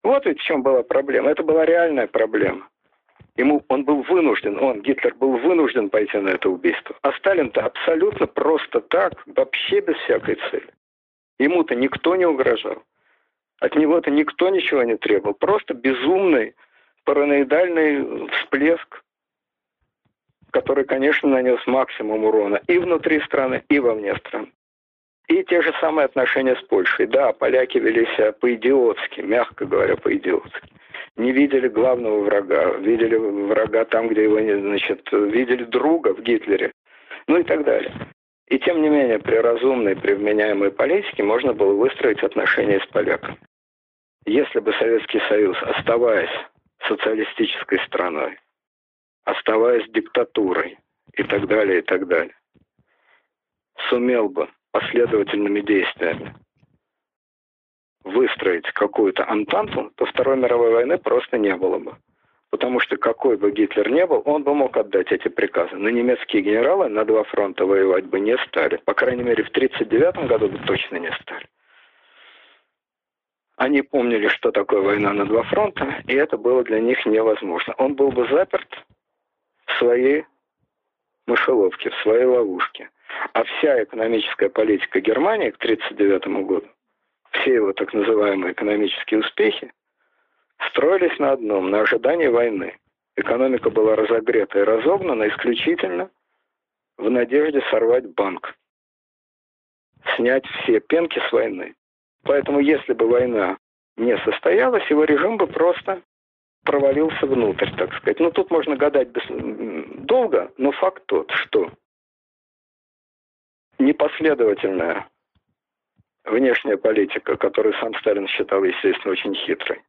Вот ведь в чем была проблема. Это была реальная проблема. Ему он был вынужден, он, Гитлер, был вынужден пойти на это убийство. А Сталин-то абсолютно просто так, вообще без всякой цели. Ему-то никто не угрожал. От него-то никто ничего не требовал. Просто безумный параноидальный всплеск, который, конечно, нанес максимум урона и внутри страны, и вовне страны. И те же самые отношения с Польшей. Да, поляки вели себя по-идиотски, мягко говоря, по-идиотски. Не видели главного врага, видели врага там, где его не, значит, видели друга в Гитлере, ну и так далее. И тем не менее, при разумной, при вменяемой политике можно было выстроить отношения с поляками. Если бы Советский Союз, оставаясь социалистической страной, оставаясь диктатурой и так далее, и так далее, сумел бы последовательными действиями выстроить какую-то антанту, то Второй мировой войны просто не было бы. Потому что какой бы Гитлер не был, он бы мог отдать эти приказы. Но немецкие генералы на два фронта воевать бы не стали. По крайней мере, в 1939 году бы точно не стали. Они помнили, что такое война на два фронта, и это было для них невозможно. Он был бы заперт в своей мышеловке, в своей ловушке. А вся экономическая политика Германии к 1939 году, все его так называемые экономические успехи, строились на одном, на ожидании войны. Экономика была разогрета и разогнана исключительно в надежде сорвать банк, снять все пенки с войны. Поэтому если бы война не состоялась, его режим бы просто провалился внутрь, так сказать. Ну, тут можно гадать долго, но факт тот, что непоследовательная внешняя политика, которую сам Сталин считал, естественно, очень хитрой,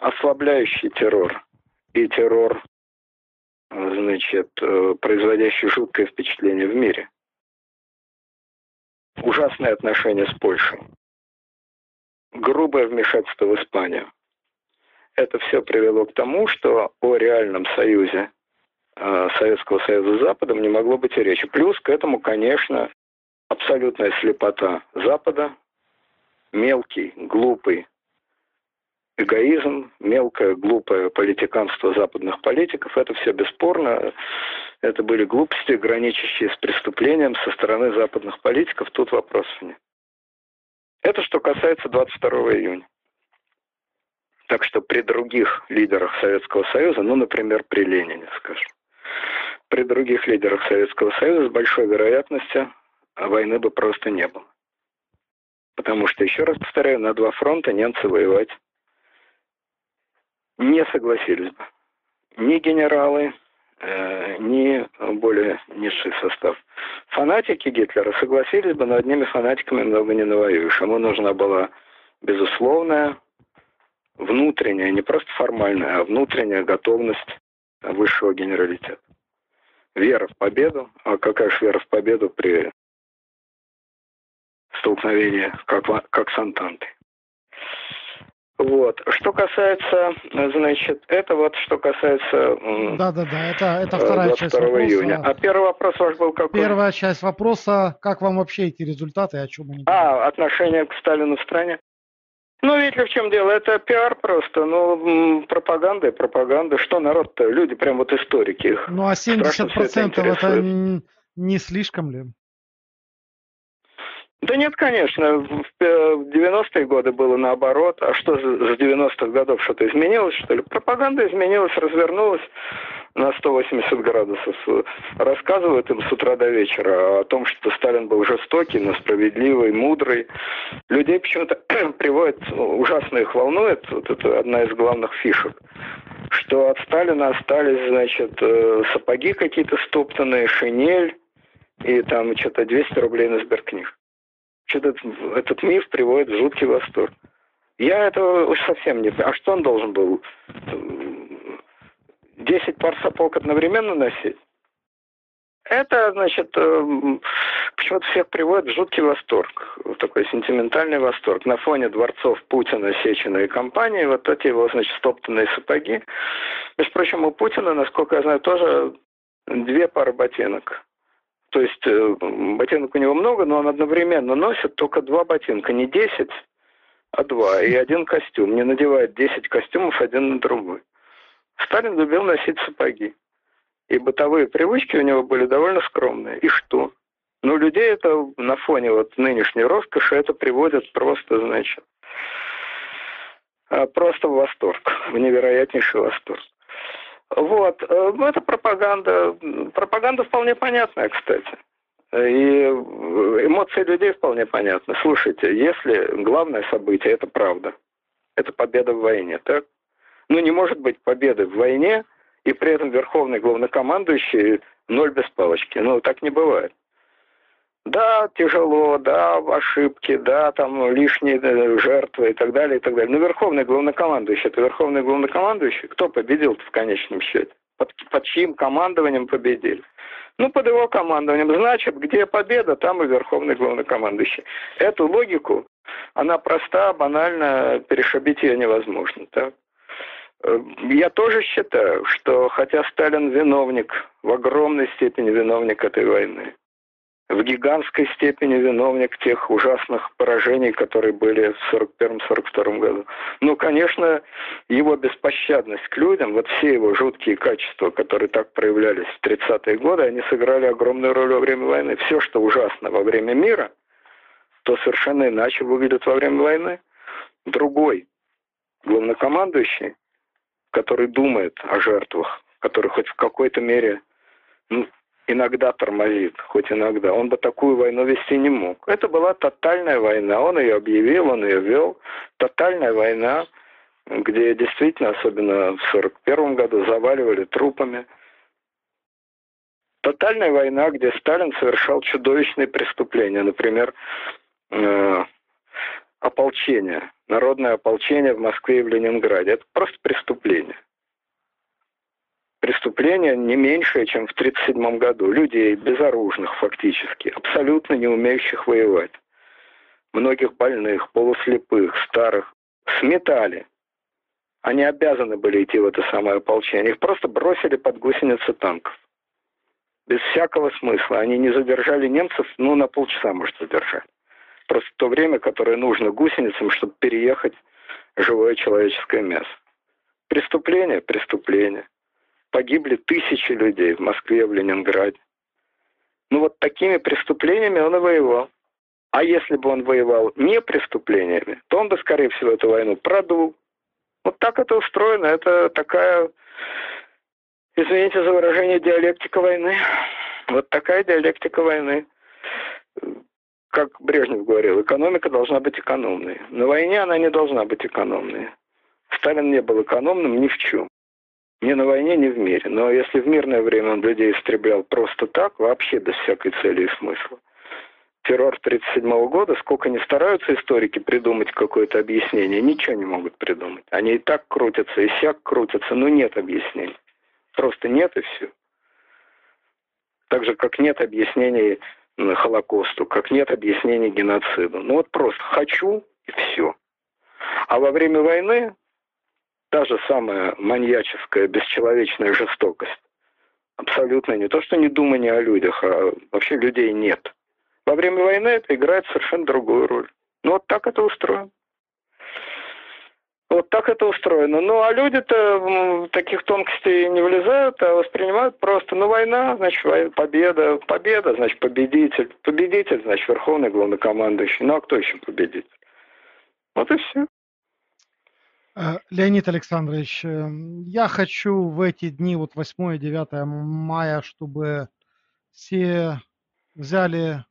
ослабляющий террор и террор, значит, э, производящий жуткое впечатление в мире. Ужасные отношения с Польшей. Грубое вмешательство в Испанию. Это все привело к тому, что о реальном союзе Советского Союза с Западом не могло быть и речи. Плюс к этому, конечно, абсолютная слепота Запада, мелкий, глупый эгоизм, мелкое, глупое политиканство западных политиков, это все бесспорно. Это были глупости, граничащие с преступлением со стороны западных политиков, тут вопросов нет. Это что касается 22 июня. Так что при других лидерах Советского Союза, ну, например, при Ленине, скажем, при других лидерах Советского Союза с большой вероятностью войны бы просто не было. Потому что, еще раз повторяю, на два фронта немцы воевать не согласились бы. Ни генералы, э, ни более низший состав. Фанатики Гитлера согласились бы, но одними фанатиками много не навоюешь. Ему нужна была безусловная, внутренняя, не просто формальная, а внутренняя готовность высшего генералитета. Вера в победу. А какая же вера в победу при столкновении, как, как с Антантой? Вот. Что касается, значит, это вот что касается... Да, да, да, это, это вторая часть вопроса. июня. А первый вопрос ваш был какой? Первая часть вопроса, как вам вообще эти результаты, о чем они говорят? А, отношение к Сталину в стране? Ну, видите в чем дело? Это пиар просто, ну, пропаганда и пропаганда. Что народ-то? Люди прям вот историки. Ну, а 70% это, это не слишком ли? Да нет, конечно. В 90-е годы было наоборот. А что с 90-х годов что-то изменилось, что ли? Пропаганда изменилась, развернулась на 180 градусов. Рассказывают им с утра до вечера о том, что Сталин был жестокий, но справедливый, мудрый. Людей почему-то приводят, ужасно их волнует, вот это одна из главных фишек, что от Сталина остались, значит, э, сапоги какие-то стоптанные, шинель, и там что-то 200 рублей на сберкниж этот, этот миф приводит в жуткий восторг. Я этого уж совсем не... А что он должен был? Десять пар сапог одновременно носить? Это, значит, э, почему-то всех приводит в жуткий восторг, в такой сентиментальный восторг. На фоне дворцов Путина, Сечина и компании вот эти его, значит, стоптанные сапоги. Между прочим, у Путина, насколько я знаю, тоже две пары ботинок. То есть э, ботинок у него много, но он одновременно носит только два ботинка, не десять, а два. И один костюм. Не надевает десять костюмов один на другой. Сталин любил носить сапоги. И бытовые привычки у него были довольно скромные. И что? Ну, людей это на фоне вот нынешней роскоши это приводит просто, значит, а, просто в восторг, в невероятнейший восторг. Вот. Э, ну, это пропаганда. Пропаганда вполне понятная, кстати. И эмоции людей вполне понятны. Слушайте, если главное событие – это правда, это победа в войне, так? Ну, не может быть победы в войне, и при этом верховный главнокомандующий ноль без палочки. Ну, так не бывает. Да, тяжело, да, ошибки, да, там лишние э, жертвы и так далее, и так далее. Но верховный главнокомандующий, это верховный главнокомандующий, кто победил в конечном счете? Под, под чьим командованием победили? Ну, под его командованием. Значит, где победа, там и верховный главнокомандующий. Эту логику, она проста, банальна, перешибить ее невозможно. Так? Э, я тоже считаю, что хотя Сталин виновник, в огромной степени виновник этой войны, в гигантской степени виновник тех ужасных поражений, которые были в 1941-1942 году. Ну, конечно, его беспощадность к людям, вот все его жуткие качества, которые так проявлялись в 30-е годы, они сыграли огромную роль во время войны. Все, что ужасно во время мира, то совершенно иначе выглядит во время войны. Другой главнокомандующий, который думает о жертвах, который хоть в какой-то мере ну, иногда тормозит, хоть иногда. Он бы такую войну вести не мог. Это была тотальная война. Он ее объявил, он ее вел. Тотальная война, где действительно, особенно в 1941 году, заваливали трупами. Тотальная война, где Сталин совершал чудовищные преступления. Например, э, ополчение, народное ополчение в Москве и в Ленинграде. Это просто преступление. Преступление не меньшее, чем в 1937 году. Людей безоружных фактически, абсолютно не умеющих воевать. Многих больных, полуслепых, старых сметали. Они обязаны были идти в это самое ополчение. Их просто бросили под гусеницы танков. Без всякого смысла. Они не задержали немцев, ну, на полчаса, может, задержали. Просто то время, которое нужно гусеницам, чтобы переехать живое человеческое мясо. Преступление, преступление. Погибли тысячи людей в Москве, в Ленинграде. Ну вот такими преступлениями он и воевал. А если бы он воевал не преступлениями, то он бы, скорее всего, эту войну продул. Вот так это устроено. Это такая, извините за выражение, диалектика войны. Вот такая диалектика войны как Брежнев говорил, экономика должна быть экономной. На войне она не должна быть экономной. Сталин не был экономным ни в чем. Ни на войне, ни в мире. Но если в мирное время он людей истреблял просто так, вообще без всякой цели и смысла, террор 1937 года, сколько не стараются историки придумать какое-то объяснение, ничего не могут придумать. Они и так крутятся, и сяк крутятся, но нет объяснений. Просто нет и все. Так же, как нет объяснений Холокосту, как нет объяснений геноциду. Ну вот просто хочу и все. А во время войны та же самая маньяческая, бесчеловечная жестокость. Абсолютно не то, что не думание о людях, а вообще людей нет. Во время войны это играет совершенно другую роль. Ну вот так это устроено. Вот так это устроено. Ну, а люди-то в таких тонкостей не влезают, а воспринимают просто, ну, война, значит, победа, победа, значит, победитель, победитель, значит, верховный главнокомандующий. Ну, а кто еще победитель? Вот и все. Э, Леонид Александрович, э, я хочу в эти дни, вот 8 и 9 мая, чтобы все взяли,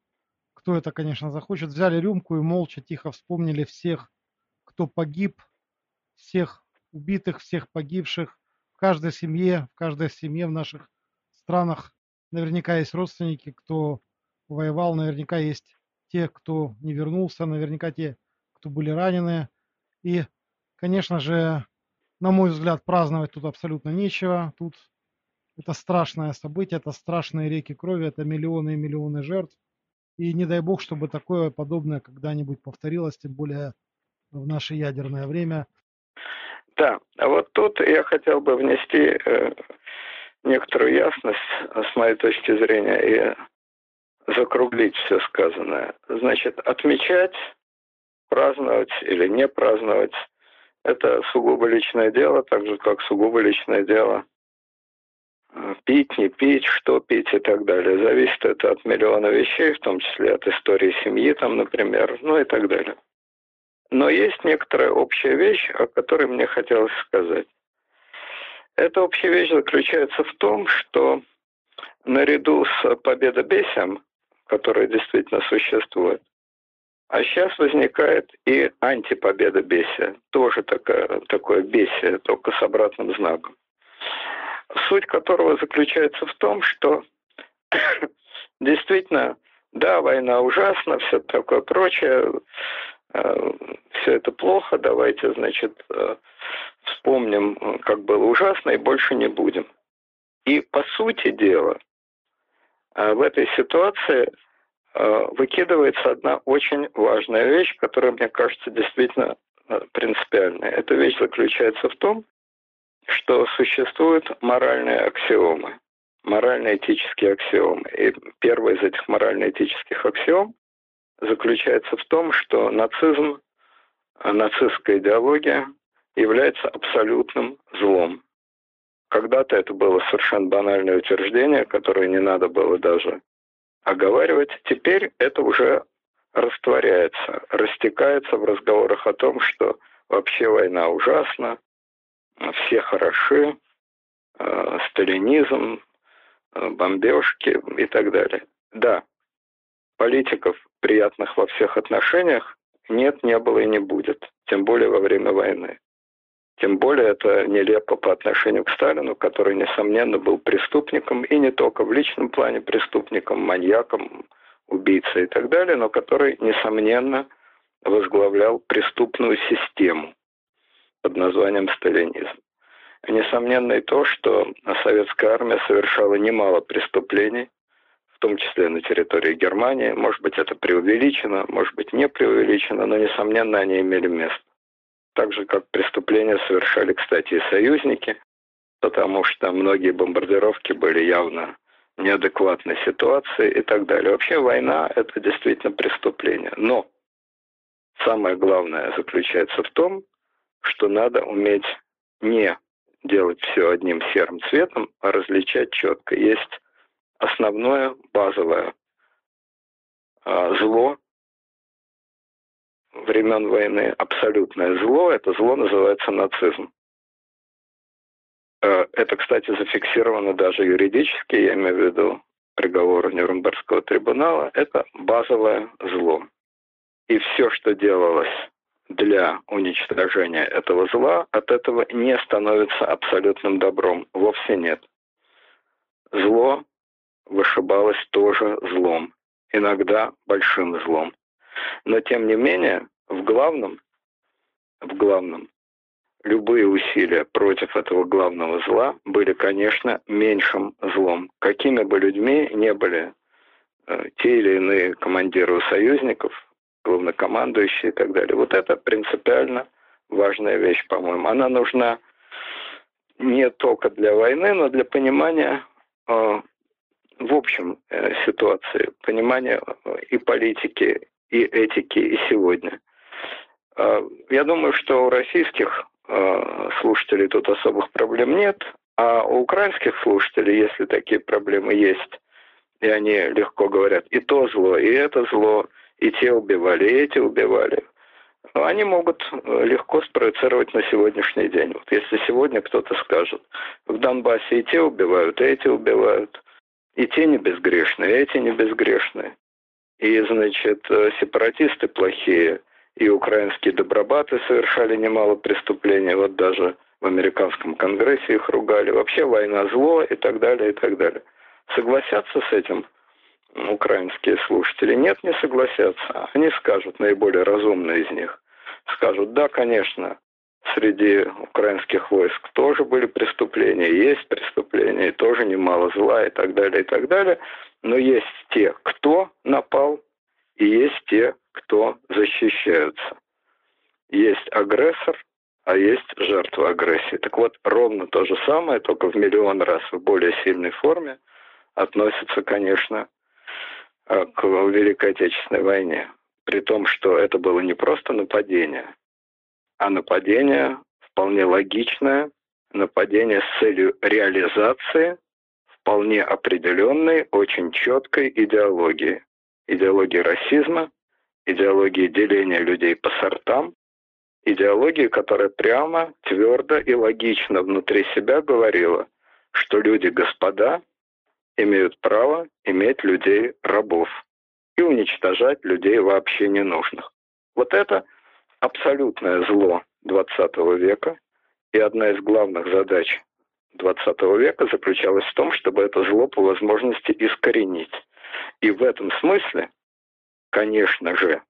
кто это, конечно, захочет, взяли рюмку и молча, тихо вспомнили всех, кто погиб всех убитых, всех погибших. В каждой семье, в каждой семье в наших странах наверняка есть родственники, кто воевал, наверняка есть те, кто не вернулся, наверняка те, кто были ранены. И, конечно же, на мой взгляд, праздновать тут абсолютно нечего. Тут это страшное событие, это страшные реки крови, это миллионы и миллионы жертв. И не дай бог, чтобы такое подобное когда-нибудь повторилось, тем более в наше ядерное время. Да, а вот тут я хотел бы внести э, некоторую ясность э, с моей точки зрения и закруглить все сказанное. Значит, отмечать, праздновать или не праздновать – это сугубо личное дело, так же, как сугубо личное дело э, пить, не пить, что пить и так далее. Зависит это от миллиона вещей, в том числе от истории семьи, там, например, ну и так далее. Но есть некоторая общая вещь, о которой мне хотелось сказать. Эта общая вещь заключается в том, что наряду с победобесием, которое действительно существует, а сейчас возникает и антипобедобесие, тоже такое, такое бесие, только с обратным знаком. Суть которого заключается в том, что действительно, да, война ужасна, все такое прочее, Э, все это плохо, давайте, значит, э, вспомним, как было ужасно, и больше не будем. И по сути дела, э, в этой ситуации выкидывается одна очень важная вещь, которая, мне кажется, действительно принципиальная. Эта вещь заключается в том, что существуют моральные аксиомы, морально-этические аксиомы. И первый из этих морально-этических аксиом заключается в том, что нацизм, нацистская идеология является абсолютным злом. Когда-то это было совершенно банальное утверждение, которое не надо было даже оговаривать. Теперь это уже растворяется, растекается в разговорах о том, что вообще война ужасна, все хороши, э, сталинизм, э, бомбежки и так далее. Да, политиков, приятных во всех отношениях, нет, не было и не будет, тем более во время войны. Тем более это нелепо по отношению к Сталину, который, несомненно, был преступником, и не только в личном плане преступником, маньяком, убийцей и так далее, но который, несомненно, возглавлял преступную систему под названием сталинизм. Несомненно и то, что советская армия совершала немало преступлений, в том числе на территории Германии. Может быть, это преувеличено, может быть, не преувеличено, но, несомненно, они имели место. Так же, как преступления совершали, кстати, и союзники, потому что многие бомбардировки были явно неадекватной ситуации и так далее. Вообще война – это действительно преступление. Но самое главное заключается в том, что надо уметь не делать все одним серым цветом, а различать четко. Есть основное базовое а, зло времен войны, абсолютное зло, это зло называется нацизм. А, это, кстати, зафиксировано даже юридически, я имею в виду приговор Нюрнбергского трибунала, это базовое зло. И все, что делалось для уничтожения этого зла от этого не становится абсолютным добром. Вовсе нет. Зло вышибалось тоже злом, иногда большим злом. Но тем не менее, в главном, в главном, любые усилия против этого главного зла были, конечно, меньшим злом. Какими бы людьми не были э, те или иные командиры у союзников, главнокомандующий и так далее. Вот это принципиально важная вещь, по-моему. Она нужна не только для войны, но для понимания э, в общем э, ситуации, понимания э, и политики, и этики, и сегодня. Э, я думаю, что у российских э, слушателей тут особых проблем нет, а у украинских слушателей, если такие проблемы есть, и они легко говорят, и то зло, и это зло, и те убивали, и эти убивали. Они могут э, легко спроецировать на сегодняшний день. Вот если сегодня кто-то скажет, в Донбассе и те убивают, и эти убивают, и те не безгрешные, и эти не безгрешные. И, значит, э, сепаратисты плохие, и украинские добробаты совершали немало преступлений, вот даже в американском конгрессе их ругали. Вообще война зло и так далее, и так далее. Согласятся с этим украинские слушатели. Нет, не согласятся. Они скажут, наиболее разумные из них, скажут, да, конечно, среди украинских войск тоже были преступления, есть преступления, и тоже немало зла и так далее, и так далее. Но есть те, кто напал, и есть те, кто защищаются. Есть агрессор, а есть жертва агрессии. Так вот, ровно то же самое, только в миллион раз в более сильной форме относится, конечно, Э, к Великой Отечественной войне. При том, что это было не просто нападение, а нападение вполне логичное, нападение с целью реализации вполне определенной, очень четкой идеологии. Идеологии расизма, идеологии деления людей по сортам, идеологии, которая прямо, твердо и логично внутри себя говорила, что люди господа, имеют право иметь людей рабов и уничтожать людей вообще ненужных. Вот это абсолютное зло XX века, и одна из главных задач XX века заключалась в том, чтобы это зло по возможности искоренить. И в этом смысле, конечно же,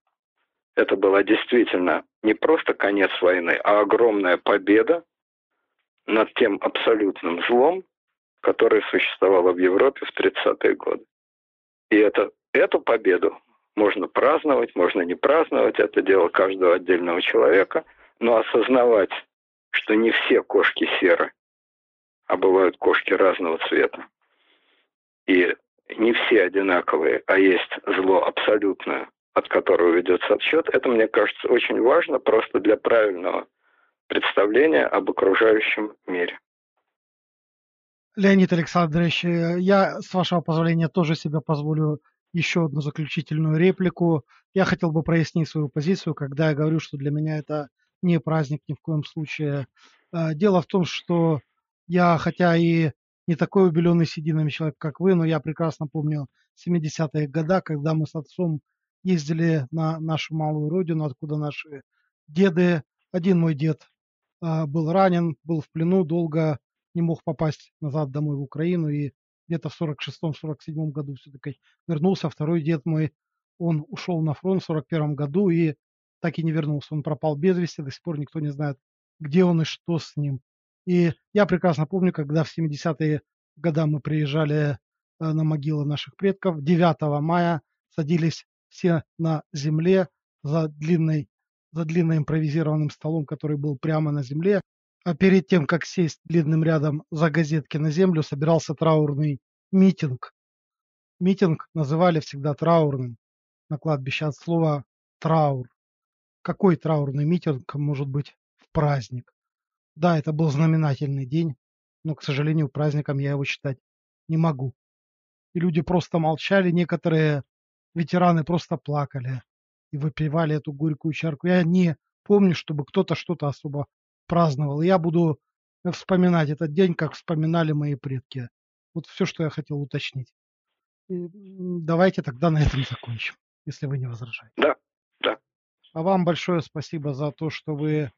это была действительно не просто конец войны, а огромная победа над тем абсолютным злом, которая существовала в Европе в 30-е годы. И это, эту победу можно праздновать, можно не праздновать, это дело каждого отдельного человека, но осознавать, что не все кошки серы, а бывают кошки разного цвета. И не все одинаковые, а есть зло абсолютное, от которого ведется отсчет, это, мне кажется, очень важно просто для правильного представления об окружающем мире. Леонид Александрович, я, с вашего позволения, тоже себе позволю еще одну заключительную реплику. Я хотел бы прояснить свою позицию, когда я говорю, что для меня это не праздник ни в коем случае. Э, дело в том, что я, хотя и не такой убеленный сединами человек, как вы, но я прекрасно помню 70-е годы, когда мы с отцом ездили на нашу малую родину, откуда наши деды. Один мой дед э, был ранен, был в плену, долго не мог попасть назад домой в Украину и где-то в 46-47 году все-таки вернулся. Второй дед мой, он ушел на фронт в 41 году и так и не вернулся. Он пропал без вести, до сих пор никто не знает, где он и что с ним. И я прекрасно помню, когда в 70-е годы мы приезжали э, на могилы наших предков, 9 мая садились все на земле за длинной за длинным импровизированным столом, который был прямо на земле. А перед тем, как сесть длинным рядом за газетки на землю, собирался траурный митинг. Митинг называли всегда траурным на кладбище от слова траур. Какой траурный митинг может быть в праздник? Да, это был знаменательный день, но, к сожалению, праздником я его считать не могу. И люди просто молчали, некоторые ветераны просто плакали и выпивали эту горькую чарку. Я не помню, чтобы кто-то что-то особо праздновал. Я буду вспоминать этот день, как вспоминали мои предки. Вот все, что я хотел уточнить. И давайте тогда на этом закончим, если вы не возражаете. Да, да. А вам большое спасибо за то, что вы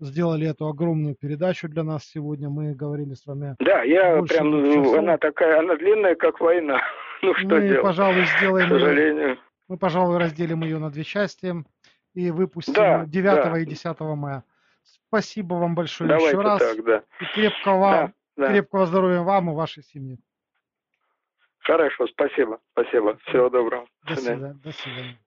сделали эту огромную передачу для нас сегодня. Мы говорили с вами. Да, я прям, ну, она такая, она длинная, как война. Ну что мы, делать? пожалуй, сделаем. К сожалению. Мы, пожалуй, разделим ее на две части и выпустим да, 9 да. и 10 мая. Спасибо вам большое Давайте еще раз. Так, да. И крепкого, вам, да, да. крепкого здоровья вам и вашей семье. Хорошо, спасибо. Спасибо. Всего доброго. До свидания. До свидания.